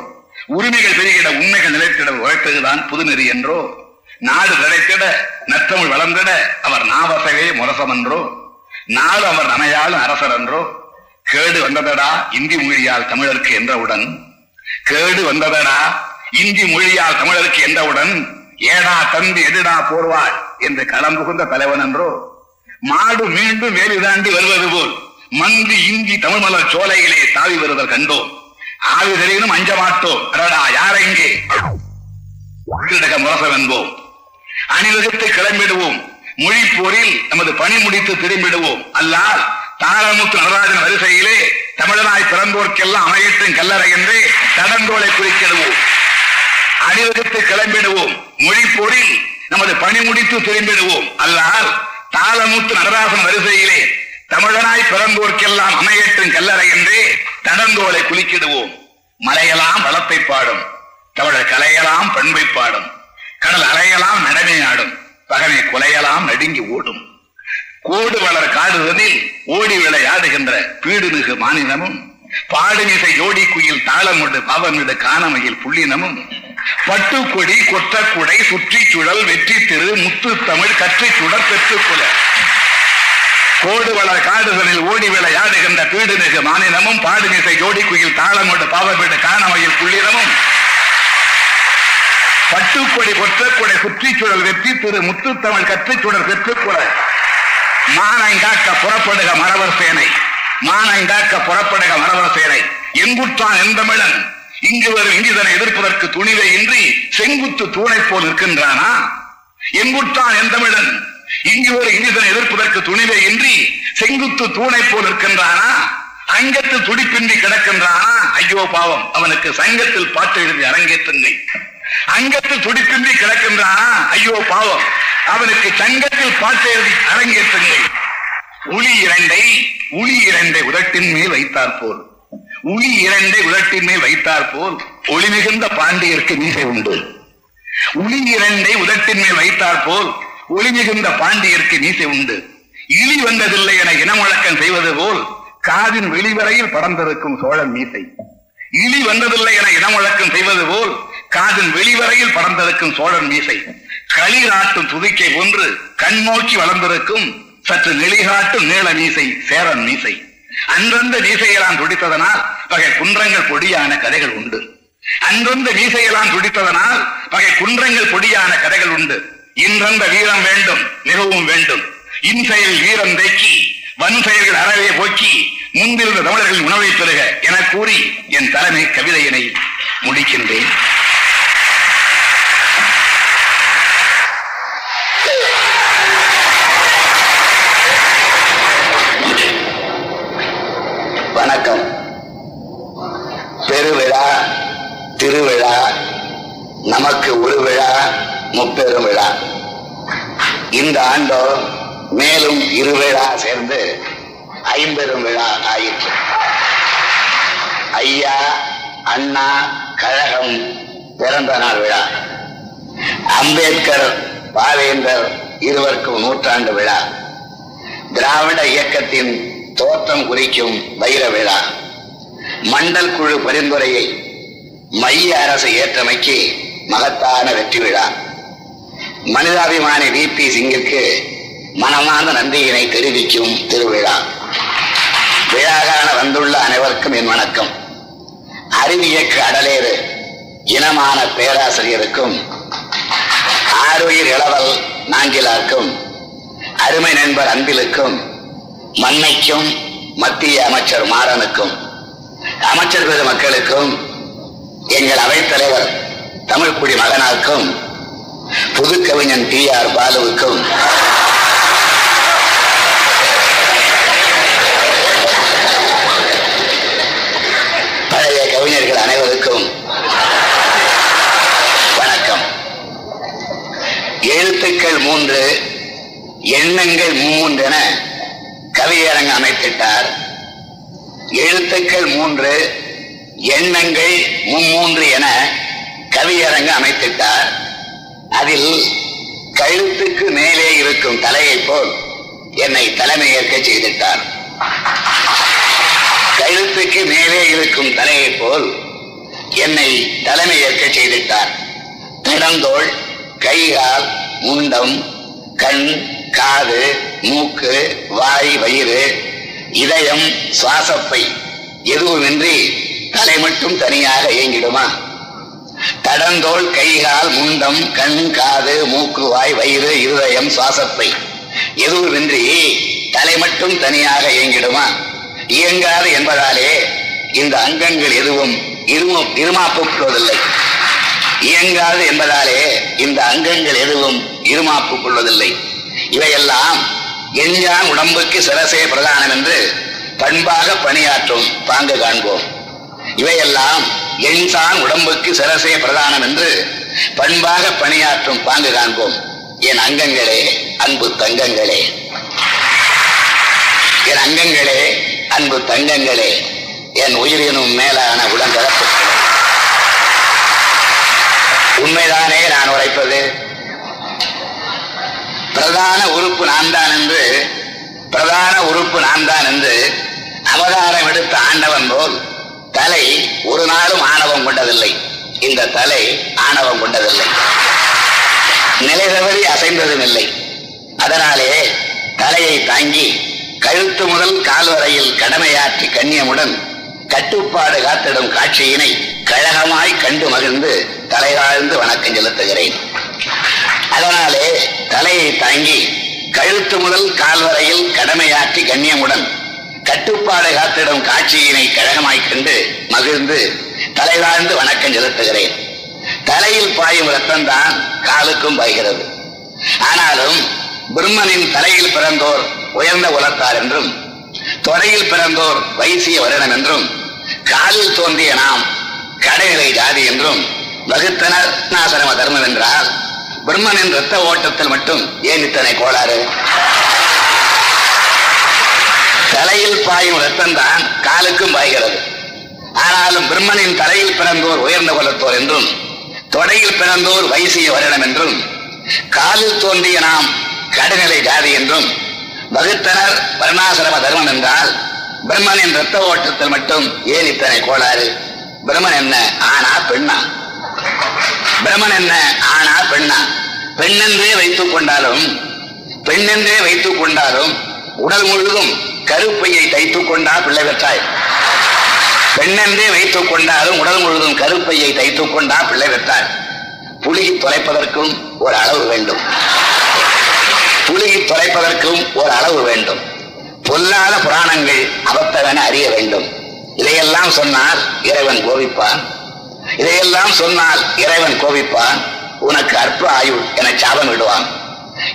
உரிமைகள் பெருகிட உண்மைகள் நிலைத்திட உழைத்ததுதான் புதுநெறி என்றோ நாடு நிலைத்திட நற்றமிழ் வளர்ந்திட அவர் நாவசவே முரசமன்றோ நாடு அவர் நமையாளும் அரசர் என்றோ கேடு வந்ததடா இந்தி மொழியால் தமிழருக்கு என்றவுடன் கேடு வந்ததடா இந்தி மொழியால் தமிழருக்கு என்றவுடன் ஏடா தந்து எதிடா போர்வாள் என்று களம் புகுந்த தலைவன் என்றோ மாடு மீண்டும் வேலி தாண்டி வருவது போல் மந்தி இங்கி தமிழ் மலர் சோலையிலே தாவி வருதல் கண்டோம் ஆவிதரினும் அஞ்ச மாட்டோம் அடடா யார எங்கே கீழக முரசம் என்போம். அணிவகுத்து கிளம்பிடுவோம். மொழி போரில் நமது பணி முடித்து திரும்பிடுவோம். அல்லால் தாளமுத்து நடராஜன் வரிசையிலே தமிழனாய் பிறந்தோர்க்கெல்லாம் அமையற்றும் கல்லறை என்று தடங்கோலை குறிக்கிடுவோம். அணிவகுத்து கிளம்பிடுவோம். மொழி போரில் நமது பணி முடித்து திரும்பிடுவோம் அல்லால் தாளமுத்து நடராசன் வரிசையிலே தமிழனாய் பிறந்தோர்க்கெல்லாம் அமையற்றும் கல்லறை என்று தடந்தோலை குலுக்கிடுவோம். மலையெல்லாம் வளத்தை பாடும். தமிழர் கலையெல்லாம் பண்பை பாடும். கடல் அலையெல்லாம் நடமை ஆடும். பகனை குலையெல்லாம் நடுங்கி ஓடும். கோடு வளர் காடுவதில் ஓடி விளையாடுகின்ற பீடுமிகு மாநிலமும் பாடுமிசை ஜோடி குயில் தாளமுடு பவமிடு காணமையில் புள்ளினமும் பட்டுக்கொடி கொற்றக்குடை சுற்றி சுழல் வெற்றி திரு முத்து தமிழ் கற்றி சுடர் பெற்றுக்குல. கோடு வளர் காடுகளில் ஓடி விளையாடுகின்ற பீடுமிகு மாநிலமும் பாடுமிசை ஜோடி குயில் தாளமுடு பாவமிடு காணமையில் புள்ளினமும் பட்டுக்கொடி கொற்றக்குடை சுற்றி சுழல் வெற்றி திரு முத்துத்தமிழ் கற்றிச் சுடர் பெற்றுக்குல மானங்காக்க புறப்படுக மரவர் சேனை. மானங்காக்க புறப்படுக மரவர் சேனை. எங்குற்றான் எந்தமிழன்? இங்கு வரும் இங்கிதனை எதிர்ப்பதற்கு துணிவை இன்றி செங்குத்து தூணை போல் நிற்கின்றானா? என் எந்தமிழன் இங்கு ஒரு இங்கிதனை எதிர்ப்பதற்கு துணிவை இன்றி செங்குத்து தூணை போல் நிற்கின்றானா? அங்கத்தில் துடிப்பின்றி கிடக்கின்றானா? ஐயோ பாவம் அவனுக்கு சங்கத்தில் பாட்டு எழுதி அரங்கேற்றுங்கள். அங்கத்தில் துடிப்பின்றி கிடக்கின்றானா? ஐயோ பாவம் அவனுக்கு சங்கத்தில் பாட்டு எழுதி அரங்கேற்றுங்கள். உளி இரண்டை உளி இரண்டை உதட்டின் மேல் வைத்தார் போல் உளி இரண்டை உதட்டின்மை மேல் வைத்தார் போல் ஒளி மிகுந்த பாண்டியருக்கு மீசை உண்டு. உளி இரண்டை உதட்டின் மேல் வைத்தார் போல் ஒளி மிகுந்த பாண்டியருக்கு மீசை உண்டு. இழி வந்ததில்லை என இனமுழக்கம் செய்வது போல் காதின் வெளிவரையில் படர்ந்திருக்கும் சோழன் மீசை. இழி வந்ததில்லை என இனமுழக்கம் செய்வது போல் காதின் வெளிவரையில் படர்ந்திருக்கும் சோழன் மீசை. களிராட்டும் துதிக்கை ஒன்று கண்ணோக்கி வளர்ந்திருக்கும் சற்று நெளிகாட்டும் நீள மீசை சேரன் மீசை. அன்றந்த மீசையெல்லாம் துடித்ததனால் வகை குன்றங்கள் பொடியான கதைகள் உண்டு. அன்றந்த மீசையெல்லாம் துடித்ததனால் பகை குன்றங்கள் பொடியான கதைகள் உண்டு. இன்றந்த வீரம் வேண்டும் மிகவும் வேண்டும். இன்செயல் வீரம் தேக்கி வன் செயல்கள் அறவே போக்கி முன்பிருந்த தமிழர்களின் உணவை பெறுக என கூறி என் தலைமை கவிதையினை முடிக்கின்றேன். நமக்கு ஒரு விழா முப்பெரும் விழா. இந்த ஆண்டோ மேலும் இரு விழா சேர்ந்து ஐம்பெரும் விழா ஆயிற்று. ஐயா அண்ணா கழகம் பிறந்த நாள் விழா. அம்பேத்கர் பாவேந்தர் இருவருக்கும் நூற்றாண்டு விழா. திராவிட இயக்கத்தின் தோற்றம் குறிக்கும் வைர விழா. மண்டல் குழு பரிந்துரையை மைய அரசு ஏற்றமைக்கு மகத்தான வெற்றி விழா. மனிதாபிமானி வி பி சிங்கிற்கு மனமார்ந்த நன்றியினை தெரிவிக்கும் திருவிழா. விழாகான வந்துள்ள அனைவருக்கும் என் வணக்கம். அறிவியக்கு அடலேறு இனமான பேராசிரியருக்கும் ஆருயிர் இளவல் நாங்கிலாருக்கும் அருமை நண்பர் அன்பிலுக்கும் மண்ணைக்கும் மத்திய அமைச்சர் மாறனுக்கும் அமைச்சர் பெருமக்களுக்கும் எங்கள் அவைத்தலைவர் தமிழ்குடி மகனாக்கும் புது கவிஞன் டி ஆர் பாலுவுக்கும். பழைய கவிஞர்கள் அனைவருக்கும் வணக்கம். எழுத்துக்கள் மூன்று எண்ணங்கள் மூன்றென கவியரங்கு அமைத்திட்டார். எழுத்துக்கள் மூன்று எண்ணங்கள் மும்மூன்று என கவியரங்கு அமைத்திட்டார். அதில் கழுத்துக்கு மேலே இருக்கும் தலையை போல் என்னை தலைமையேற்க செய்திட்டார். கழுத்துக்கு மேலே இருக்கும் தலையை போல் என்னை தலைமையேற்க செய்திட்டார். திடந்தோள் கைகால் முண்டம் கண் காது மூக்கு வாய் வயிறு இதயம் சுவாசப்பை எதுவுமின்றி தலை மட்டும் தனியாக இயங்கிடுமா? தடந்தோள் கைகால் முண்டம் கண் காது மூக்கு வாய் வயிறு இருதயம் சுவாசப்பை எதுவுமின்றி தலை மட்டும் தனியாக இயங்கிடுமா? இயங்காது என்பதாலே இந்த அங்கங்கள் எதுவும் இரும இருமாப்புவதில்லை இயங்காது என்பதாலே இந்த அங்கங்கள் எதுவும் இருமாப்பு கொள்வதில்லை இவையெல்லாம் எஞ்சான் உடம்புக்கு சிரசே பிரதானம் என்று பண்பாக பணியாற்றும் பாங்கு காண்போம். இவையெல்லாம் எண்சான் உடம்புக்கு சிரசே பிரதானம் என்று பண்பாக பணியாற்றும் பாங்கு காண்போம். என் அங்கங்களே அன்பு தங்கங்களே. என் அங்கங்களே அன்பு தங்கங்களே. என் உயிரினும் மேலான உடன்பிறப்பு. உண்மைதானே நான் உரைப்பது? பிரதான உறுப்பு நான் தான் என்று பிரதான உறுப்பு நான் தான் என்று அவதாரம் எடுத்த ஆண்டவன் போல் தலை ஒரு நாளும் ஆணவம் கொண்டதில்லை. இந்த தலை ஆணவம் கொண்டதில்லை. நிலை தவறி அசைந்ததும் இல்லை. அதனாலே தலையை தாங்கி கழுத்து முதல் கால் வரையில் கடமையாற்றி கண்ணியமுடன் கட்டுப்பாடு காத்திடும் காட்சியினை கழகமாய் கண்டு மகிழ்ந்து தலைவாழ்ந்து வணக்கம் செலுத்துகிறேன். அதனாலே தலையை தாங்கி கழுத்து முதல் கால் வரையில் கடமையாற்றி கண்ணியமுடன் கட்டுப்பாடு காத்திடும் காட்சியினை கழகமாய்க் கண்டு மகிழ்ந்து தலைவாழ்ந்து வணக்கம் செலுத்துகிறேன். தலையில் பாயும் ரத்தம் தான் காலுக்கும் பாய்கிறது. ஆனாலும் பிரம்மனின் தலையில் பிறந்தோர் உயர்ந்த உலத்தார் என்றும் தொடையில் பிறந்தோர் வைசிய வருடம் என்றும் காலில் தோன்றிய நாம் கடைநிலை ஜாதி என்றும் வகுத்தனர் நாசரம தர்மம் என்றால் பிரம்மனின் இரத்த ஓட்டத்தில் மட்டும் ஏன் இத்தனை கோளாறு? தலையில் பாயும் ரத்தம் தான் காலுக்கும் பாய்கிறது. ஆனாலும் பிரம்மனின் தலையில் பிறந்தோர் உயர்ந்த குலத்தோர் என்றும் தொடையில் பிறந்தோர் வைசிய வருடம் என்றும் காலில் தோன்றிய நாம் கடுநிலை ஜாதி என்றும் வகுத்தனர் வர்ணாசிரம தர்மம் என்றால் பிரம்மனின் இரத்த ஓட்டத்தில் மட்டும் ஏன் இத்தனை கோளாறு? பிரம்மன் என்ன ஆனா பெண்ணா? பிரம்மன் என்ன ஆனா பெண்ணா? பெண்ணென்றே வைத்துக் கொண்டாலும் பெண்ணென்றே வைத்துக் கொண்டாலும் உடல் முழுதும் கருப்பையை தைத்துக் கொண்டா பிள்ளை பெற்றாய். பெண்ணென்றே வைத்துக் கொண்டாலும் உடல் முழுதும் கருப்பையை தைத்துக் கொண்டா பிள்ளை பெற்றாய். புலிகி தொலைப்பதற்கும் ஒரு அளவு வேண்டும். புலிகி தொலைப்பதற்கும் ஒரு அளவு வேண்டும். பொல்லாத புராணங்கள் அபத்தவென அறிய வேண்டும். இதையெல்லாம் சொன்னால் இறைவன் கோபிப்பான். இதையெல்லாம் சொன்னால் இறைவன் கோபிப்பான். உனக்கு அற்ப ஆயுள் என சாபம் விடுவான்.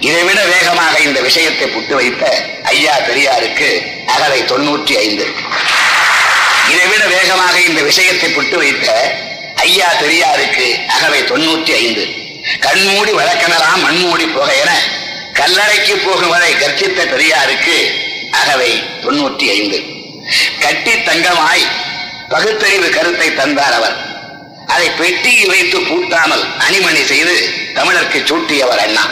இதைவிட வேகமாக இந்த விஷயத்தை புட்டு வைத்த ஐயா பெரியாருக்கு அகவை தொண்ணூற்றி ஐந்து. இதைவிட வேகமாக இந்த விஷயத்தை புட்டு வைத்த ஐயா பெரியாருக்கு அகவை தொண்ணூற்றி ஐந்து. கண்மூடி வழக்கமெல்லாம் மண்மூடி போக என கல்லறைக்கு போகும் வரை கர்ச்சித்த பெரியாருக்கு அகவை தொண்ணூற்றி ஐந்து. கட்டி தங்கமாய் பகுத்தறிவு கருத்தை தந்தார் அவர். அதை பெட்டியில் வைத்து பூட்டாமல் அணிமணி செய்து தமிழருக்கு சூட்டியவர் அண்ணா.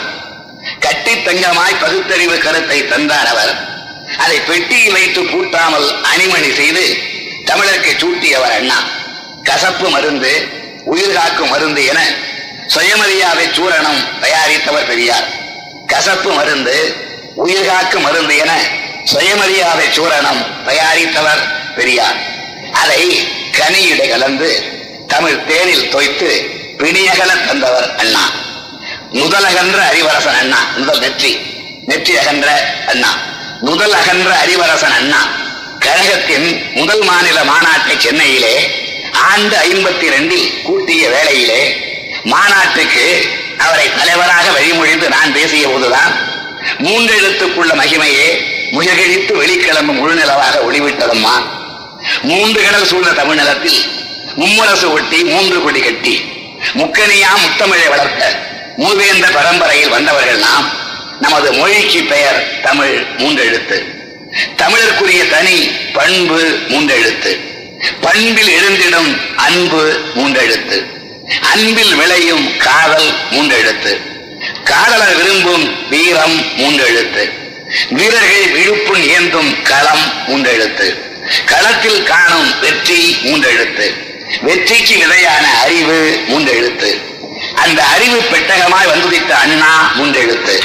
கட்டி தங்கமாய் பகுத்தறிவு கருத்தை தந்தார் அவர். அதை பெட்டியில் வைத்து பூட்டாமல் அணிமணி செய்து தமிழருக்கு சூட்டியவர் அண்ணா. கசப்பு மருந்து உயிர் காக்கும் மருந்து என சுயமரியாதை சூரணம் தயாரித்தவர் பெரியார். கசப்பு மருந்து உயிர் காக்கும் மருந்து என சுயமரியாதை சூரணம் தயாரித்தவர் பெரியார். அதை கனியிட கலந்து தமிழ் தேனில் தோய்த்து பிணியகல தந்தவர் அண்ணா. முதலகன்ற அறிவரசன் அண்ணா. முதல் நெற்றி. நெற்றி அகன்ற அண்ணா. முதல் அகன்ற அறிவரசன் அண்ணா. கழகத்தின் முதல் மாநில மாநாட்டை சென்னையிலே ஆண்டு ஐம்பத்தி ரெண்டில் கூட்டிய வேளையிலே மாநாட்டுக்கு அவரை தலைவராக வழிமொழிந்து நான் பேசிய போதுதான் மூன்றெழுத்துக்குள்ள மகிமையே முயகழித்து வெளிக்கிளம்பும் முழுநிலவாக ஒளிவிட்டதம்மா. மூன்று கடல் சூழ்ந்த தமிழ்நிலத்தில் மும்முரசு ஒட்டி மூன்று கொடி கட்டி முக்கனியா முத்தமிழை வளர்த்த மூவேந்த பரம்பரையில் வந்தவர்கள் நாம். நமது மொழிக்கு பெயர் தமிழ் மூன்றெழுத்து. தமிழருக்குரிய தனி பண்பு மூன்றெழுத்து. பண்பில் எழுந்திடும் அன்பு மூன்றெழுத்து. அன்பில் விளையும் காதல் மூன்றெழுத்து. காதலர் விரும்பும் வீரம் மூன்றெழுத்து. வீரர்கள் விழுப்பு ஏந்தும் களம் மூன்றெழுத்து. களத்தில் காணும் வெற்றி மூன்றெழுத்து. வெற்றிக்கு விதையான அறிவு மூன்றெழுத்து. அந்த அறிவு பெட்டகமாய் வந்துவிட்ட அண்ணா மூன்றெழுத்து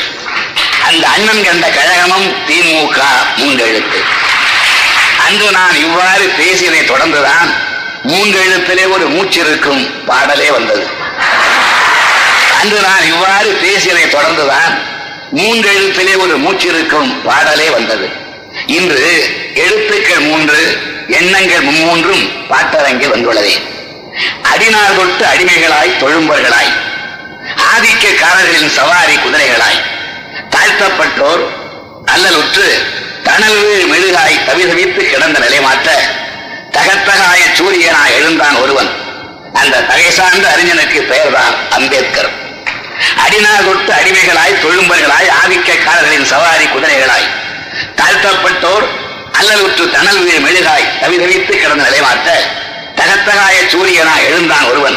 அந்த அண்ணன் கண்ட கழகமும் திமுக மூன்றெழுத்து அன்று நான் இவ்வாறு பேசியதை தொடர்ந்துதான் மூன்றெழுத்திலே ஒரு மூச்சிருக்கும் பாடலே வந்தது. அன்று நான் இவ்வாறு பேசியதை தொடர்ந்துதான் மூன்றெழுத்திலே ஒரு மூச்சிருக்கும் பாடலே வந்தது. இன்று எழுத்துக்கள் மூன்று எண்ணங்கள் மும்மூன்றும் பாட்டரங்கில் வந்துள்ளதே. அடிநாள் தொட்டு அடிமைகளாய் தொழும்பர்களாய் ஆதிக்கக்காரர்களின் சவாரி குதிரைகளாய். தாழ்த்தப்பட்டோர் அல்லலுற்று தனல் வீழ் மெழுகாய் தவிதவித்து கிடந்த நிலைமாற்ற தகத்தகாய சூரியனாய் எழுந்தான் ஒருவன். அந்த தகை சார்ந்த அறிஞனுக்கு பெயர்தான் அம்பேத்கர். அடிநாள் தொட்டு அடிமைகளாய் தொழும்பர்களாய் ஆதிக்கக்காரர்களின் சவாரி குதிரைகளாய். தாழ்த்தப்பட்டோர் அல்லலுற்று தணல் வீழ் மெழுகாய் தவிதவித்து கிடந்த நிலைமாற்ற தகத்தகாய சூரியனா எழுந்தான் ஒருவன்.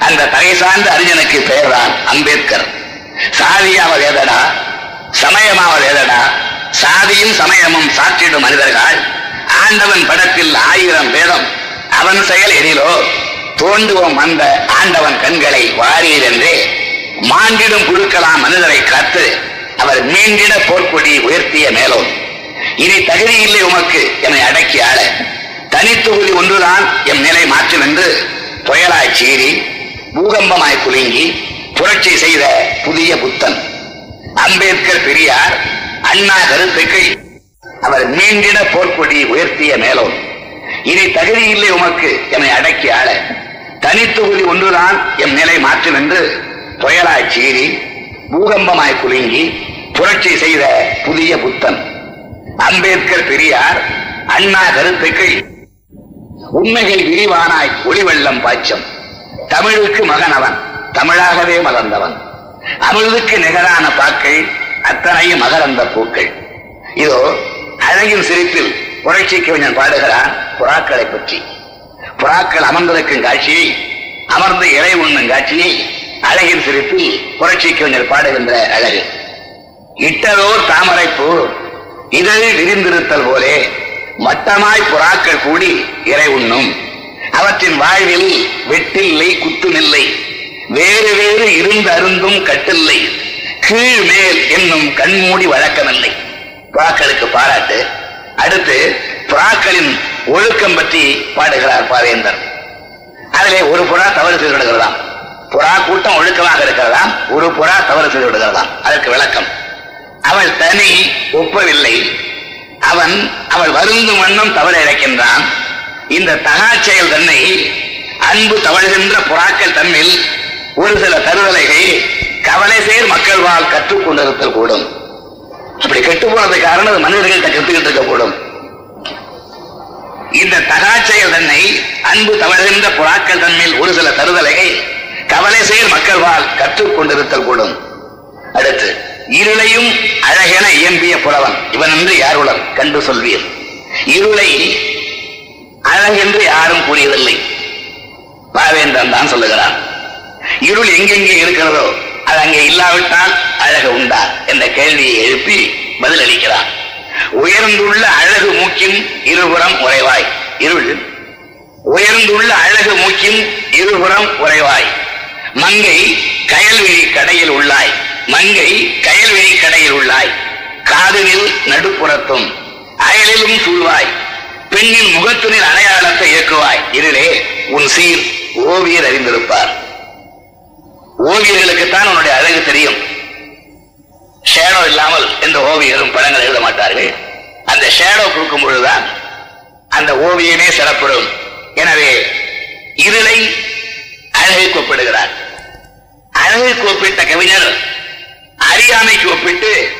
அந்த தகை சார்ந்த அறிஞனுக்கு பெயர்தான் அம்பேத்கர். சாதியாவது வேதடா சமயமாவது வேதடா சாதியும் சமயமும் சாற்றிடும் மனிதர்கள். ஆண்டவன் படத்தில் ஆயிரம் வேதம். அவன் செயல் எதிலோ தோண்டுவோம் அந்த ஆண்டவன் கண்களை வாரீர் என்றே மாண்டிடும் குழுக்கலாம் மனிதரை காத்து அவர் மீண்டிட போர்க்கொடி உயர்த்திய மேலோன். இனி தகுதி இல்லை உமக்கு என்னை அடக்கி ஆள. தனித்தொகுதி ஒன்றுதான் எம் நிலை மாற்றும் என்று புயலாய் சீறி பூகம்பமாய் குலுங்கி புரட்சி செய்த புதிய புத்தன். அம்பேத்கர் பெரியார் அண்ணா கருத்துக்கை அவர் மீண்டிட போர்க்கொடி உயர்த்திய மேலோன். இனி தகுதி இல்லை உமக்கு என்னை அடக்கி ஆள. தனித்தொகுதி ஒன்றுதான் எம் நிலை மாற்றும் என்று புயலாய் சீறி பூகம்பமாய் குலுங்கி புரட்சி செய்த புதிய புத்தன். அம்பேத்கர் பெரியார் அண்ணா கருத்துக்கள் உண்மைகள் விரிவானாய் ஒளிவெள்ளம் பாய்ச்சம். தமிழுக்கு மகன் அவன் தமிழாகவே மலர்ந்தவன். அமிழ்துக்கு நிகரான பாக்கள் அத்தனையும் மகரந்த பூக்கள். இதோ அழகின் சிரிப்பில் புரட்சி கவிஞன் பாடுகிறான் புறாக்களை பற்றி. புறாக்கள் அமர்ந்திருக்கும் காட்சியை அமர்ந்து இலை உண்ணும் காட்சியை அழகின் சிரிப்பில் புரட்சி கவிஞர் பாடுகின்ற அழகு. இட்டதோர் தாமரைப்பூ இதழில் விரிந்திருத்தல் போலே மட்டமாய் புறாக்கள் கூடி இறை உண்ணும். அவற்றின் வாழ்வில் வெட்டில்லை குத்துமில்லை. வேறு வேறு இருந்து அருந்தும் கட்டில்லை. கீழ் மேல் என்னும் கண்மூடி வழக்கமில்லை. புறாக்களுக்கு பாராட்டு. அடுத்து புறாக்களின் ஒழுக்கம் பற்றி பாடுகிறார் பாவேந்தர். அதிலே ஒரு புறா தவறு செய்து விடுகிறதாம். புறா கூட்டம் ஒழுக்கமாக இருக்கிறதாம் ஒரு புறா தவறு செய்து விடுகிறதாம். அதற்கு விளக்கம். அவள் தனி ஒப்பவில்லை. அவன் அவள் வருந்தும் வண்ணம் தவற இழைக்கின்றான். இந்த தகா செயல் தன்னை அன்பு தவழ்கின்ற புறாக்கள் தன்னில் ஒரு சில தருதலைகள் கவலை சேர் மக்கள் வாழ் கற்றுக்கொண்டிருத்தல் கூடும். அப்படி கெட்டு போனது காரணம் மனிதர்கள்ட்ட கற்றுக்கிட்டு இருக்கக்கூடும் இந்த தகா செயல் தன்னை அன்பு தவழ்கின்ற புறாக்கள் தன்னில் ஒரு சில தருதலைகள் கவலை சேர் மக்கள் வாழ் கற்றுக்கொண்டிருத்தல் கூடும். அடுத்து இருளையும் அழகென இயம்பிய புலவன். இவன் என்று யாருளர் கண்டு சொல்வீர். இருளை அழகென்று யாரும் கூறியதில்லை. பாவேந்தன் தான் சொல்லுகிறான். இருள் எங்கெங்கே இருக்கிறதோ அது அங்கே இல்லாவிட்டால் அழகு உண்டா? என்ற கேள்வியை எழுப்பி பதிலளிக்கிறான். உயர்ந்துள்ள அழகு மூக்கின் இருபுறம் உறைவாய். இருள் உயர்ந்துள்ள அழகு மூக்கின் இருபுறம் உறைவாய். மங்கை கயல்வெளி கடையில் உள்ளாய். மங்கை கயல்வெளி கடையில் உள்ளாய். காதலில் நடுப்புறத்தும் அயலிலும் சூழ்வாய். பெண்ணின் முகத்தினில் அடையாளத்தை இயக்குவாய். இருளே உன் சீர் ஓவியர் அறிந்திருப்பார். ஓவியர்களுக்குத்தான் உன்னுடைய அழகு தெரியும். ஷேடோ இல்லாமல் எந்த ஓவியரும் படங்கள் எழுத மாட்டார்கள். அந்த ஷேடோ கொடுக்கும் பொழுதுதான் அந்த ஓவியமே சிறப்படும். எனவே இருளை அழகை கூப்பிடுகிறார். அழகை கூப்பிட்ட கவிஞர் அறியாமைக்கு ஒப்பிட்டு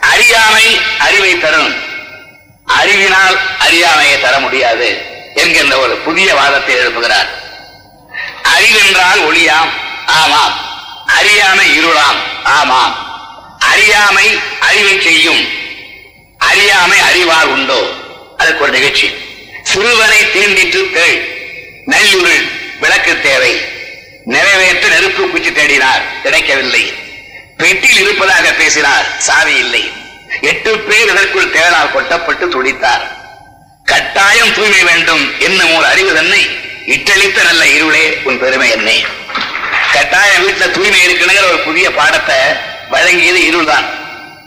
அறியாமை அறிவை தரும் அறிவினால் அறியாமையை தர முடியாது என்கின்ற ஒரு புதிய வாதத்தை எழுப்புகிறார். அறிவென்றால் ஒளியாம் ஆமாம். அறியாமை இருளாம் ஆமாம். அறியாமை அறிவை செய்யும். அறியாமை அறிவால் உண்டோ? அதுக்கு ஒரு நிகழ்ச்சி. சிறுவனை தீண்டிட்டு தேள். நல்லுருள் விளக்கு தேவை. நிறைவேற்ற நெருப்பு குச்சி தேடினார். கிடைக்கவில்லை. பெட்டியில் இருப்பதாக பேசினார். சாவி இல்லை. எட்டு பேர் இதற்குள் தேடால் கொட்டப்பட்டு துடித்தார். கட்டாயம் தூய்மை வேண்டும் என்னும் ஒரு அறிவு தன்னை இட்டளித்த நல்ல இருளே உன் பெருமை என்னை. கட்டாயம் வீட்டுல தூய்மை இருக்குங்கிற ஒரு புதிய பாடத்தை வழங்கியது இருள் தான்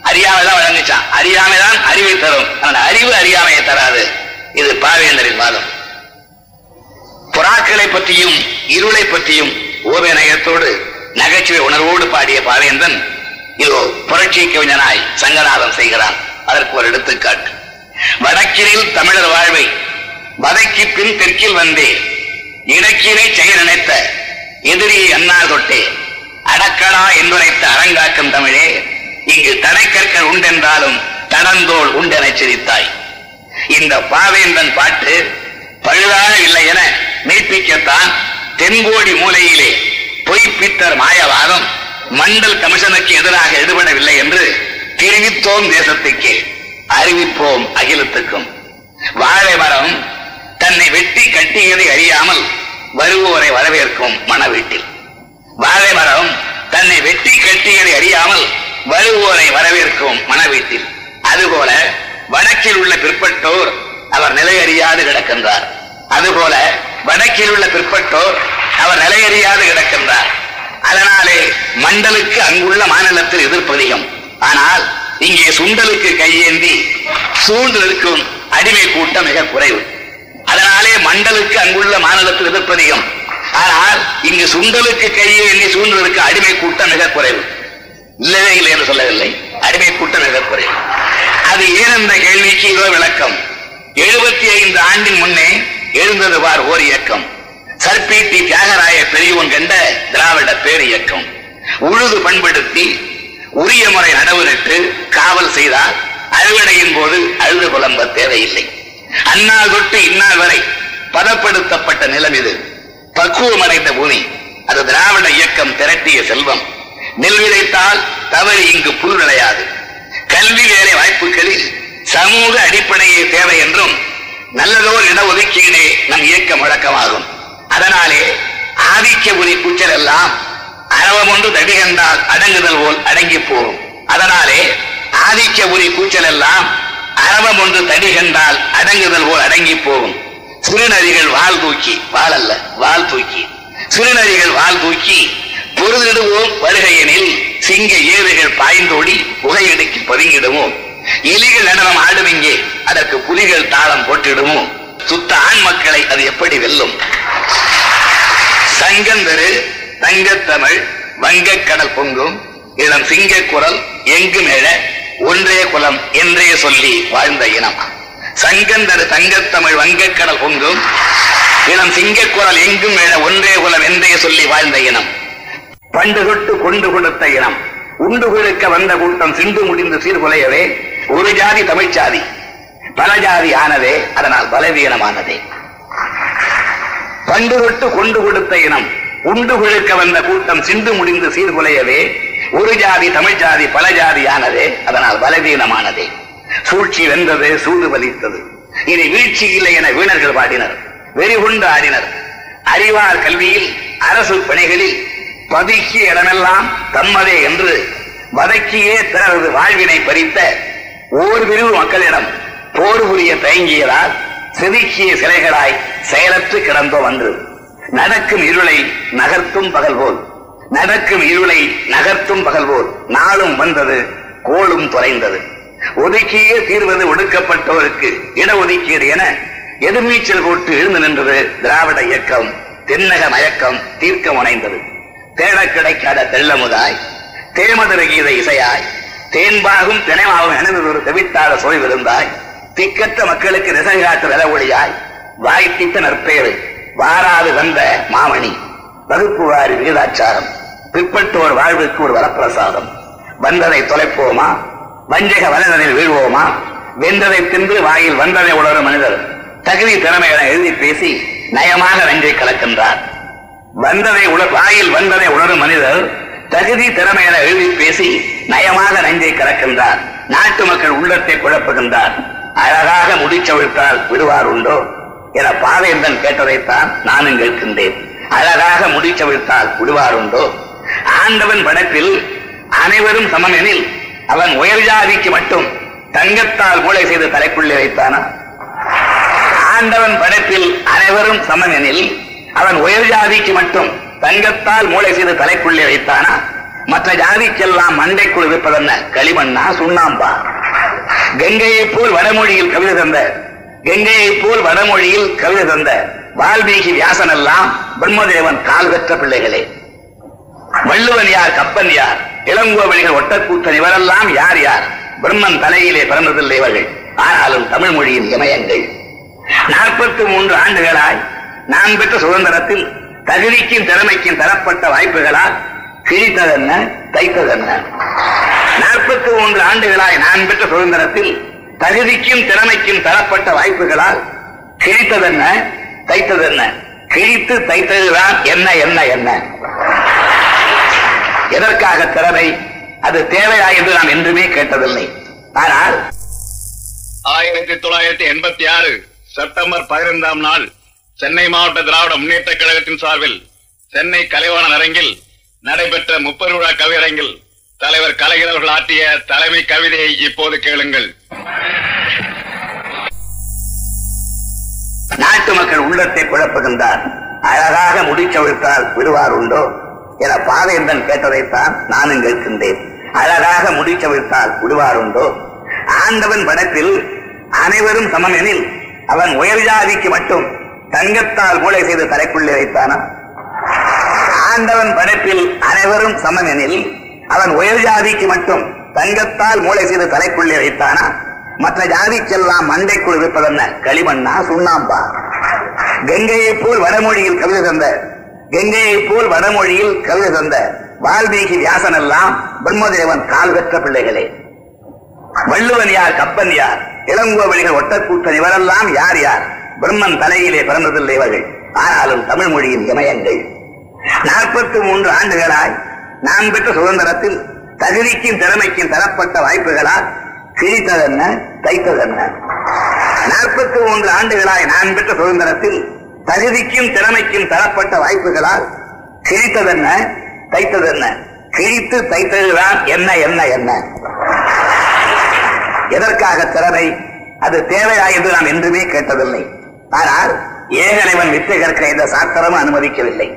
அறியாமை தான் வழங்குச்சான். அறியாமை தான் அறிவை தரும். ஆனா அறிவு அறியாமையை தராது. இது பாவேந்தரின் வாதம். புறாக்களை பற்றியும் இருளை பற்றியும் ஓவிய நயத்தோடு நகைச்சுவை உணர்வோடு பாடிய பாவேந்தன் இதோ புரட்சி கவிஞனாய் சங்கநாதம் செய்கிறான். அதற்கு ஒரு எடுத்துக்காட்டு. வடக்கினில் தமிழர் வாழ்வை வதைக்கு பின் தெற்கில் வந்தே இடக்கினை செயல் நினைத்த எதிரியை அன்னார் தொட்டே அடக்கடா என்றுரைத்த அரங்காக்கும் தமிழே இங்கு தடைக்கற்கள் உண்டென்றாலும் தடந்தோள் உண்டென சிரித்தாய். இந்த பாவேந்தன் பாட்டு பழுதாக இல்லை என மெய்ப்பிக்கத்தான் தென்கோடி மூலையிலே பொய்ப்பித்தர் மாயவாதம் மண்டல் கமிஷனுக்கு எதிராக எடுபடவில்லை என்று தெரிவித்தோம் தேசத்துக்கே. அறிவிப்போம் அகிலத்துக்கும். வாழை மரம் தன்னை வெட்டி கட்டியதை அறியாமல் வருவோரை வரவேற்கும் மணவீட்டில். வாழை மரம் தன்னை வெட்டி கட்டியதை அறியாமல் வருவோரை வரவேற்கும் மணவீட்டில். அதுபோல வடக்கில் உள்ள பிற்பட்டோர் அவர் நிலையறியாது கிடக்கின்றார். அதுபோல வடக்கில் உள்ள பிற்பட்டோர் அவர் நிலையறியாது கிடக்கின்றார். அதனாலே மண்டலுக்கு அங்குள்ள மாநிலத்தில் எதிர்ப்பதிகம் ஆனால் இங்கே சுண்டலுக்கு கையேந்தி சூழ்ந்து நிற்கும் அடிமை கூட்டம் மிக குறைவு. அதனாலே மண்டலுக்கு அங்குள்ள மாநிலத்தில் எதிர்ப்பதிகம் ஆனால் இங்கு சுண்டலுக்கு கையேந்தி எண்ணி சூழ்ந்ததற்கு அடிமை கூட்டம் மிக குறைவு. இல்லவே இல்லை என்று சொல்லவில்லை. அடிமை கூட்டம் மிக குறைவு. அது ஏன் என்ற கேள்விக்கு இதோ விளக்கம். எழுபத்தி ஐந்து ஆண்டின் முன்னே எழுந்தது வார் ஓர் இயக்கம். சர்பீட்டி தியாகராய பெரியவன் கண்ட திராவிட பேர் இயக்கம். உழுது பண்படுத்தி உரிய முறை நடவு நட்டு காவல் செய்தால் அறுவடையின் போது அழுது புலம்ப தேவையில்லை. அந்நாள் தொட்டு இந்நாள் வரை பதப்படுத்தப்பட்ட நிலம் இது. பக்குவமடைந்த பூமி. அது திராவிட இயக்கம் திரட்டிய செல்வம். நெல் விதைத்தால் தவறு இங்கு புல் விளையாது. கல்வி வேலை வாய்ப்புகளில் சமூக அடிப்படையே தேவை என்றும் நல்லதோர் இட ஒதுக்கீடே நம் இயக்க முழக்கமாகும். அதனாலே ஆதிக்க உரி கூச்சல் எல்லாம் அரவம் ஒன்று தடிகண்டால் அடங்குதல் போல் அடங்கி போகும். அதனாலே ஆதிக்க உரி கூச்சல் எல்லாம் அரவம் ஒன்று தடிகண்டால் அடங்குதல் போல் அடங்கி போகும். சிறுநரிகள் வால் தூக்கி வால் அல்ல வால் தூக்கி. சிறுநரிகள் வால் தூக்கி பொருதிடுவோம் வருகையெனில் சிங்க ஏறுகள் பாய்ந்தோடி புகையெடுக்கி பதுங்கிடுவோம். எலிகள் நடனம் ஆடும் இங்கே. அதற்கு புலிகள் தாளம் போட்டிடுமோ? சுத்த ஆண் மக்களை அது எப்படி வெல்லும்? சங்கந்தரு தங்கத்தமிழ் வங்கக்கடல் பொங்கும் இளம் சிங்க குரல் எங்கு மேல ஒன்றே குலம் என்றே சொல்லி வாழ்ந்த இனம். சங்கந்தரு தங்கத்தமிழ் வங்கக்கடல் பொங்கும் இளம் சிங்க குரல் எங்கும் மேல ஒன்றே குலம் என்றே சொல்லி வாழ்ந்த இனம். பண்டு தொட்டு கொண்டு கொடுத்த இனம். உண்டு கொடுக்க வந்த கூட்டம் சிண்டு முடிந்து சீர்குலையவே ஒரு ஜாதி தமிழ் ஜாதி பல ஜாதி ஆனதே அதனால் பலவீனமானதே. பண்டு தொட்டு கொண்டு கொடுத்த இனம் உண்டு கொழுக்க வந்த கூட்டம் சிண்டு முடிந்து சீர்குலையவே ஒரு ஜாதி தமிழ் ஜாதி பல ஜாதி ஆனதே அதனால் பலவீனமானதே. சூழ்ச்சி வென்றது சூது பலித்தது இனி வீழ்ச்சி இல்லை என வீணர்கள் பாடினர். வெறிகுண்டு ஆடினர். அறிவார் கல்வியில் அரசு பணிகளில் பதுக்கிய இடமெல்லாம் தம்மதே என்று வதக்கியே தனது வாழ்வினை பறித்த ஓர் பிரிவு மக்களிடம் போர் புரிய தயங்கியதால் செதுக்கிய சிலைகளாய் செயலற்று கிடந்தோம் அன்று. நடக்கும் இருளை நகர்த்தும் பகல் போல். நடக்கும் இருளை நகர்த்தும் பகல் போல். நாளும் வந்தது கோளும் தொலைந்தது. ஒதுக்கியே தீர்வது ஒடுக்கப்பட்டோருக்கு இட ஒதுக்கியது என எதிர்நீச்சல் போட்டு எழுந்து நின்றது திராவிட இயக்கம் தென்னக மயக்கம் தீர்க்க முனைந்தது. தேடக் கிடைக்காத தெள்ளமுதாய் தேமதுர கீத இசையாய் தேன்பாகும் தினைமாவும் எனது தவித்தாத சுவை விருந்தாய் திக்கற்ற மக்களுக்கு நிசங்காற்று வில ஒளியாய் வாய்ப்பித்த நற்பேறு வாராது வந்த மாமணி வகுப்பு வாரி விகிதாச்சாரம் பிற்பட்டோர் வாழ்வுக்கு ஒரு வரப்பிரசாதம். வந்ததை தொலைப்போமா? வஞ்சக வலதனில் வீழ்வோமா? வென்றதை தின்று வாயில் வந்ததை உணரும் மனிதர் தகுதி திறமைகளை எழுதி பேசி நயமாக நன்றி கலக்கின்றார். வந்ததை உணர் வாயில் வந்ததை உணரும் மனிதர் தகுதி திறமை என எழுதி பேசி நயமாக நெஞ்சை கறக்கின்றார் நாட்டு மக்கள் உள்ளத்தை குழப்புகின்றார். அழகாக முடிச்சவிழ்த்தால் விடுவார் உண்டோ? என பாவேந்தன் கேட்டதைத்தான் நானும் கேட்கின்றேன். அழகாக முடிச்சவிழ்த்தால் விடுவார் உண்டோ? ஆண்டவன் படத்தில் அனைவரும் சமமெனில் அவன் உயர் ஜாதிக்கு மட்டும் தங்கத்தால் மூளை செய்து தலைக்குள்ளே வைத்தானா? ஆண்டவன் படத்தில் அனைவரும் சமமெனில் எனில் அவன் உயர் ஜாதிக்கு மட்டும் தங்கத்தால் மூளை செய்து தலைக்குள்ளே வைத்தானா? மற்ற ஜாதிக்கெல்லாம் மண்டைக்குள் இருப்பதென்ன? களிமண்ணா சுண்ணாம்பா? கங்கையை போல் வடமொழியில் கவிதை தந்த கங்கையை போல் வடமொழியில் கவிதை தந்த வால்மீகி வியாசன் எல்லாம் பிரம்மதேவன் கால் பெற்ற பிள்ளைகளே. வள்ளுவன் யார் கப்பன் யார் இளங்கோவழிகள் ஒட்டக்கூத்தன் இவரெல்லாம் யார் யார்? பிரம்மன் தலையிலே பிறந்ததில்லை இவர்கள். ஆனாலும் தமிழ் மொழியின் இமயங்கள். நாற்பத்தி மூன்று ஆண்டுகளாய் நான் பெற்ற சுதந்திரத்தில் தகுதிக்கும் திறமைக்கும் தரப்பட்ட வாய்ப்புகளால் கிழித்ததென்ன தைத்ததென்ன? நாற்பத்தி மூன்று ஆண்டுகளாய் நான் பெற்ற சுதந்திரத்தில் தகுதிக்கும் திறமைக்கும் தரப்பட்ட வாய்ப்புகளால் கிழித்ததென்ன தைத்ததென்ன? கிழித்து தைத்ததுதான் என்ன என்ன என்ன? எதற்காக திறமை? அது தேவையா என்று நாம் என்றுமே கேட்டதில்லை. ஆனால் ஆயிரத்தி தொள்ளாயிரத்தி எண்பத்தி ஆறு செப்டம்பர் பதினைந்தாம் நாள் சென்னை மாவட்ட திராவிட முன்னேற்ற கழகத்தின் சார்பில் சென்னை கலைவாணன் அரங்கில் நடைபெற்ற முப்பது விழா கவியரங்கில் தலைவர் கலைஞர் அவர்கள் ஆற்றிய தலைமை கவிதையை இப்போது கேளுங்கள். நாட்டு மக்கள் உள்ளத்தை குழப்புகின்றார். அழகாக முடிச்சவிழ்த்தால் விடுவார் உண்டோ என பாதையந்தன் கேட்டதைத்தான் நானும் கேட்கின்றேன். அழகாக முடிச்சவிழ்த்தால் விடுவார் உண்டோ? ஆண்டவன் படத்தில் அனைவரும் சமம் எனில் அவன் உயர் ஜாதிக்கு மட்டும் தங்கத்தால் மூளை செய்து தலைக்குள்ளே வைத்தானா? ஆண்டவன் படைப்பில் அனைவரும் சமம் எனில் அவன் உயர் ஜாதிக்கு மட்டும் தங்கத்தால் மூளை செய்து தலைக்குள்ளே வைத்தானா? மற்ற ஜாதிக்கெல்லாம் மண்டைக்குள் இருப்பதென்ன? களிமண்ணா சுண்ணாம்பா? கங்கையை போல் வடமொழியில் கவிதை தந்த கங்கையை போல் வடமொழியில் கவிதை தந்த வால்மீகி வியாசன் எல்லாம் பிரம்மதேவன் கால் பெற்ற பிள்ளைகளே. வள்ளுவன் யார் கப்பன் யார் இளங்கோவழிகள் ஒட்டக்கூத்தன் இவரெல்லாம் யார் யார்? பிரம்மன் தலையிலே பிறந்ததில்லை இவர்கள் ஆனாலும் தமிழ் மொழியின் இமயங்கள். நாற்பத்தி மூன்று ஆண்டுகளாய் நான் பெற்ற சுதந்திரத்தில் தகுதிக்கும் திறமைக்கும் தரப்பட்ட வாய்ப்புகளால் சிரித்ததென்ன தைத்ததென்ன? நாற்பத்தி மூன்று ஆண்டுகளாய் நான் பெற்ற சுதந்திரத்தில் தகுதிக்கும் திறமைக்கும் தரப்பட்ட வாய்ப்புகளால் சிரித்ததென்ன தைத்ததென்ன? கிழித்து தைத்ததுதான் என்ன என்ன என்ன? எதற்காக திறமை? அது தேவையா என்று நாம் என்றுமே கேட்டதில்லை. ஆனால் ஏகலைவன் வித்தை கற்க இந்த சாஸ்திரமும் அனுமதிக்கவில்லை.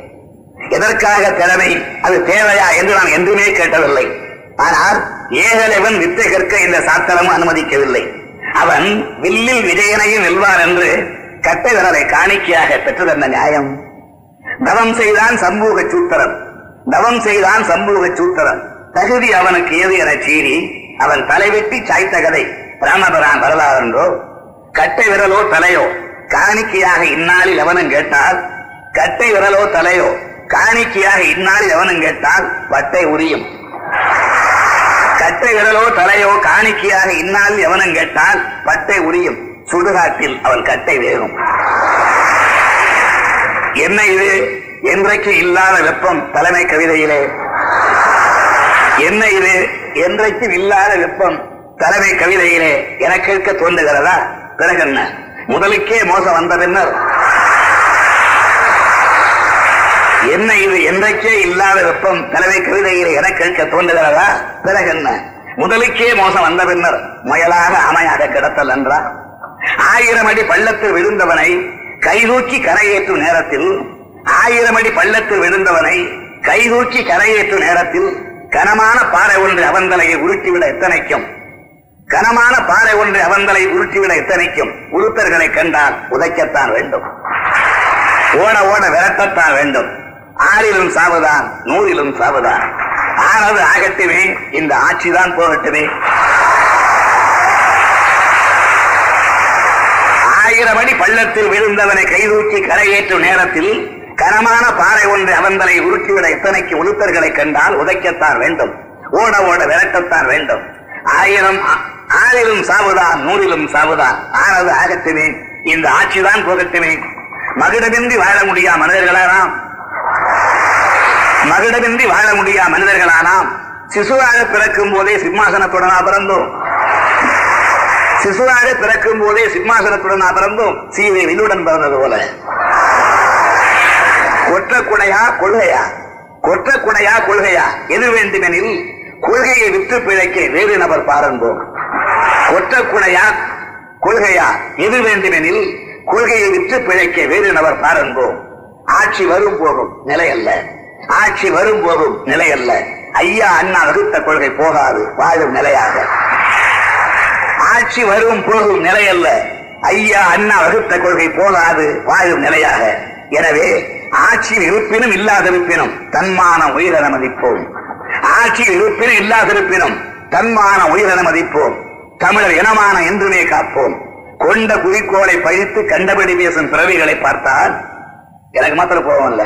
எதற்காக திறமை? அது தேவையா என்று நான் என்றுமே கேட்டதில்லை. ஆனால் ஏகலைவன் வித்தை கற்க இந்த சாஸ்திரமும் அனுமதிக்கவில்லை. அவன் வில்லில் விஜயனையும் வெல்வான் என்று கட்டை விரலை காணிக்கையாக தந்த நியாயம். தவம் செய்தான் சம்பூக சூத்திரன். தவம் செய்தான் சம்பூக சூத்திரன். தகுதி அவனுக்கு ஏது என சீறி அவன் தலைவெட்டி சாய்த்த கதை. பரலாறு என்றோ கட்டை விரலோ தலையோ காணிக்கையாக இந்நாளில் எவனும் கேட்டால் கட்டை விரலோ தலையோ காணிக்கையாக இந்நாளில் எவனும் கேட்டால் வட்டை உரியும். கட்டை விரலோ தலையோ காணிக்கையாக இந்நாளில் எவனும் கேட்டால் பட்டை உரியும். சுடுகாட்டில் அவன் கட்டை வேகும் என்ன இது? என்றைக்கு இல்லாத வெப்பம் தலைமை கவிதையிலே? என்ன இது? என்றைக்கும் இல்லாத வெப்பம் தலைமை கவிதையிலே? என கேட்க தோன்றுகிறதா? பிறகு என்ன முதலுக்கே மோசம் வந்த பின்னர். என்ன இது என்றைக்கே இல்லாத வெப்பம்? தலைவை கவிதையில் என கேட்க தோன்றுகிறதா? பிறகு என்ன? முதலுக்கே மோசம் வந்த பின்னர் முயலாக அமையாக கிடத்தல் என்றா? ஆயிரம் அடி பள்ளத்தில் விழுந்தவனை கைதூக்கி கரையேற்றும் நேரத்தில் ஆயிரம் அடி பள்ளத்தில் விழுந்தவனை கைதூக்கி கரையேற்றும் நேரத்தில் கனமான பாறை ஒன்று அவந்தலையை உருட்டிவிட எத்தனைக்கும்? கனமான பாறை ஒன்று அவந்தலை உருட்டிவிட எத்தனைக்கும் உருத்தர்களை கண்டால் உதைக்கத்தான் வேண்டும். ஓட ஓட விரட்டத்தான் வேண்டும். ஆறிலும் சாவுதான் நூறிலும் சாவுதான். ஆனது ஆகட்டுமே இந்த ஆட்சிதான் போகட்டுமே. ஆயிரம் அடி பள்ளத்தில் விழுந்தவனை கைதூக்கி கரையேற்றும் நேரத்தில் கனமான பாறை ஒன்று அவந்தலை உருட்டிவிட எத்தனைக்கு உளுத்தர்களை கண்டால் உதைக்கத்தான் வேண்டும். ஓட ஓட விரட்டத்தான் வேண்டும். ஆயிரம் ஆ- ஆறிலும் சாவுதான் நூறிலும் சாவுதான். ஆனது ஆகட்டுமே இந்த ஆட்சிதான் போகட்டுமே மகுடமின்றி வாழ முடியா மனிதர்களானாம்? மகுடமின்றி வாழ முடியா மனிதர்களானாம்? சிசுவாக பிறக்கும் போதே சிம்மாசனத்துடனா பிறந்தோம். சிசுவாக பிறக்கும் போதே சிம்மாசனத்துடனா பிறந்தோம். சீதை வில்லுடன் பிறந்தது போல. கொற்ற குடையா கொள்கையா? கொற்ற குடையா கொள்கையா? எது வேண்டுமெனில் கொள்கையை விற்று பிழைக்க வேறு நபர் பாரும்போம் ஒற்றக்குடையா கொள்கையா? எது வேண்டுமெனில் கொள்கையை விற்று பிழைக்க வேறு நபர் பாரும்போம் ஆட்சி வரும் போகும் நிலையல்ல ஆட்சி வரும் போகும் நிலை அல்ல. ஐயா அண்ணா வகுத்த கொள்கை போகாது வாழும் நிலையாக. ஆட்சி வரும் போகும் நிலையல்ல ஐயா அண்ணா வகுத்த கொள்கை போகாது வாழும் நிலையாக. எனவே ஆட்சியில் இருப்பினும் இல்லாத இருப்பினும் தன்மான உயிரை மதிப்போம் ஆட்சி இருப்பினும் இல்லாதிருப்பினும் தன்மான உயிரென மதிப்போம். தமிழர் இனமான என்றுமே காப்போம். கொண்ட குறிக்கோளை பழித்து கண்டபடி பேசும் பிறவிகளை பார்த்தால் எனக்கு மாத்திரம் கோபம் இல்ல.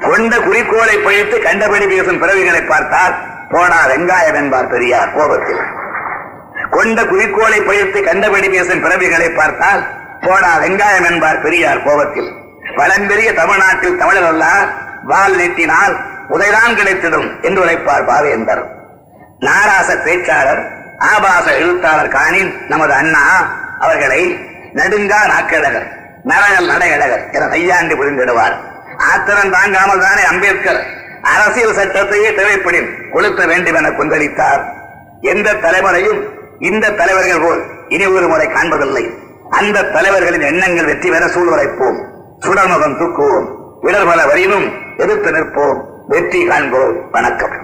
கொண்ட குறிக்கோளை பழித்து கண்டபடி பேசும் பிறவிகளை பார்த்தால் போடா வெங்காயம் என்பார் பெரியார் கோபத்தில். கொண்ட குறிக்கோளை பழித்து கண்டபடி பேசும் பிறவிகளை பார்த்தால் போடா வெங்காயம் என்பார் பெரியார் கோபத்தில். பழம்பெரிய தமிழ்நாட்டில் தமிழர் அல்ல வால் நீட்டினால் உதைதான் கிடைத்திடும் என்று உழைப்பார் பாவேந்தர் நாராச பேச்சாளர் ஆபாச எழுத்தாளர் காணின் நமது அண்ணா அவர்களை நடுங்கா நாக்கழகர் நரகல் நடையழகர் என கையாண்டு புரிந்திடுவார். ஆத்திரம் தாங்காமல் தானே அம்பேத்கர் அரசியல் சட்டத்தையே தேவைப்படின் கொளுத்த வேண்டும் என கொந்தளித்தார். எந்த தலைவரையும் இந்த தலைவர்கள் போல் இனி ஒரு முறை காண்பதில்லை. அந்த தலைவர்களின் எண்ணங்கள் வெற்றி பெற சூழ்நிலைப்போம் சுடர்முகம் தூக்குவோம். இடர்பல வரினும் எதிர்த்து நிற்போம். வெற்றி காண்போம் வணக்கம்.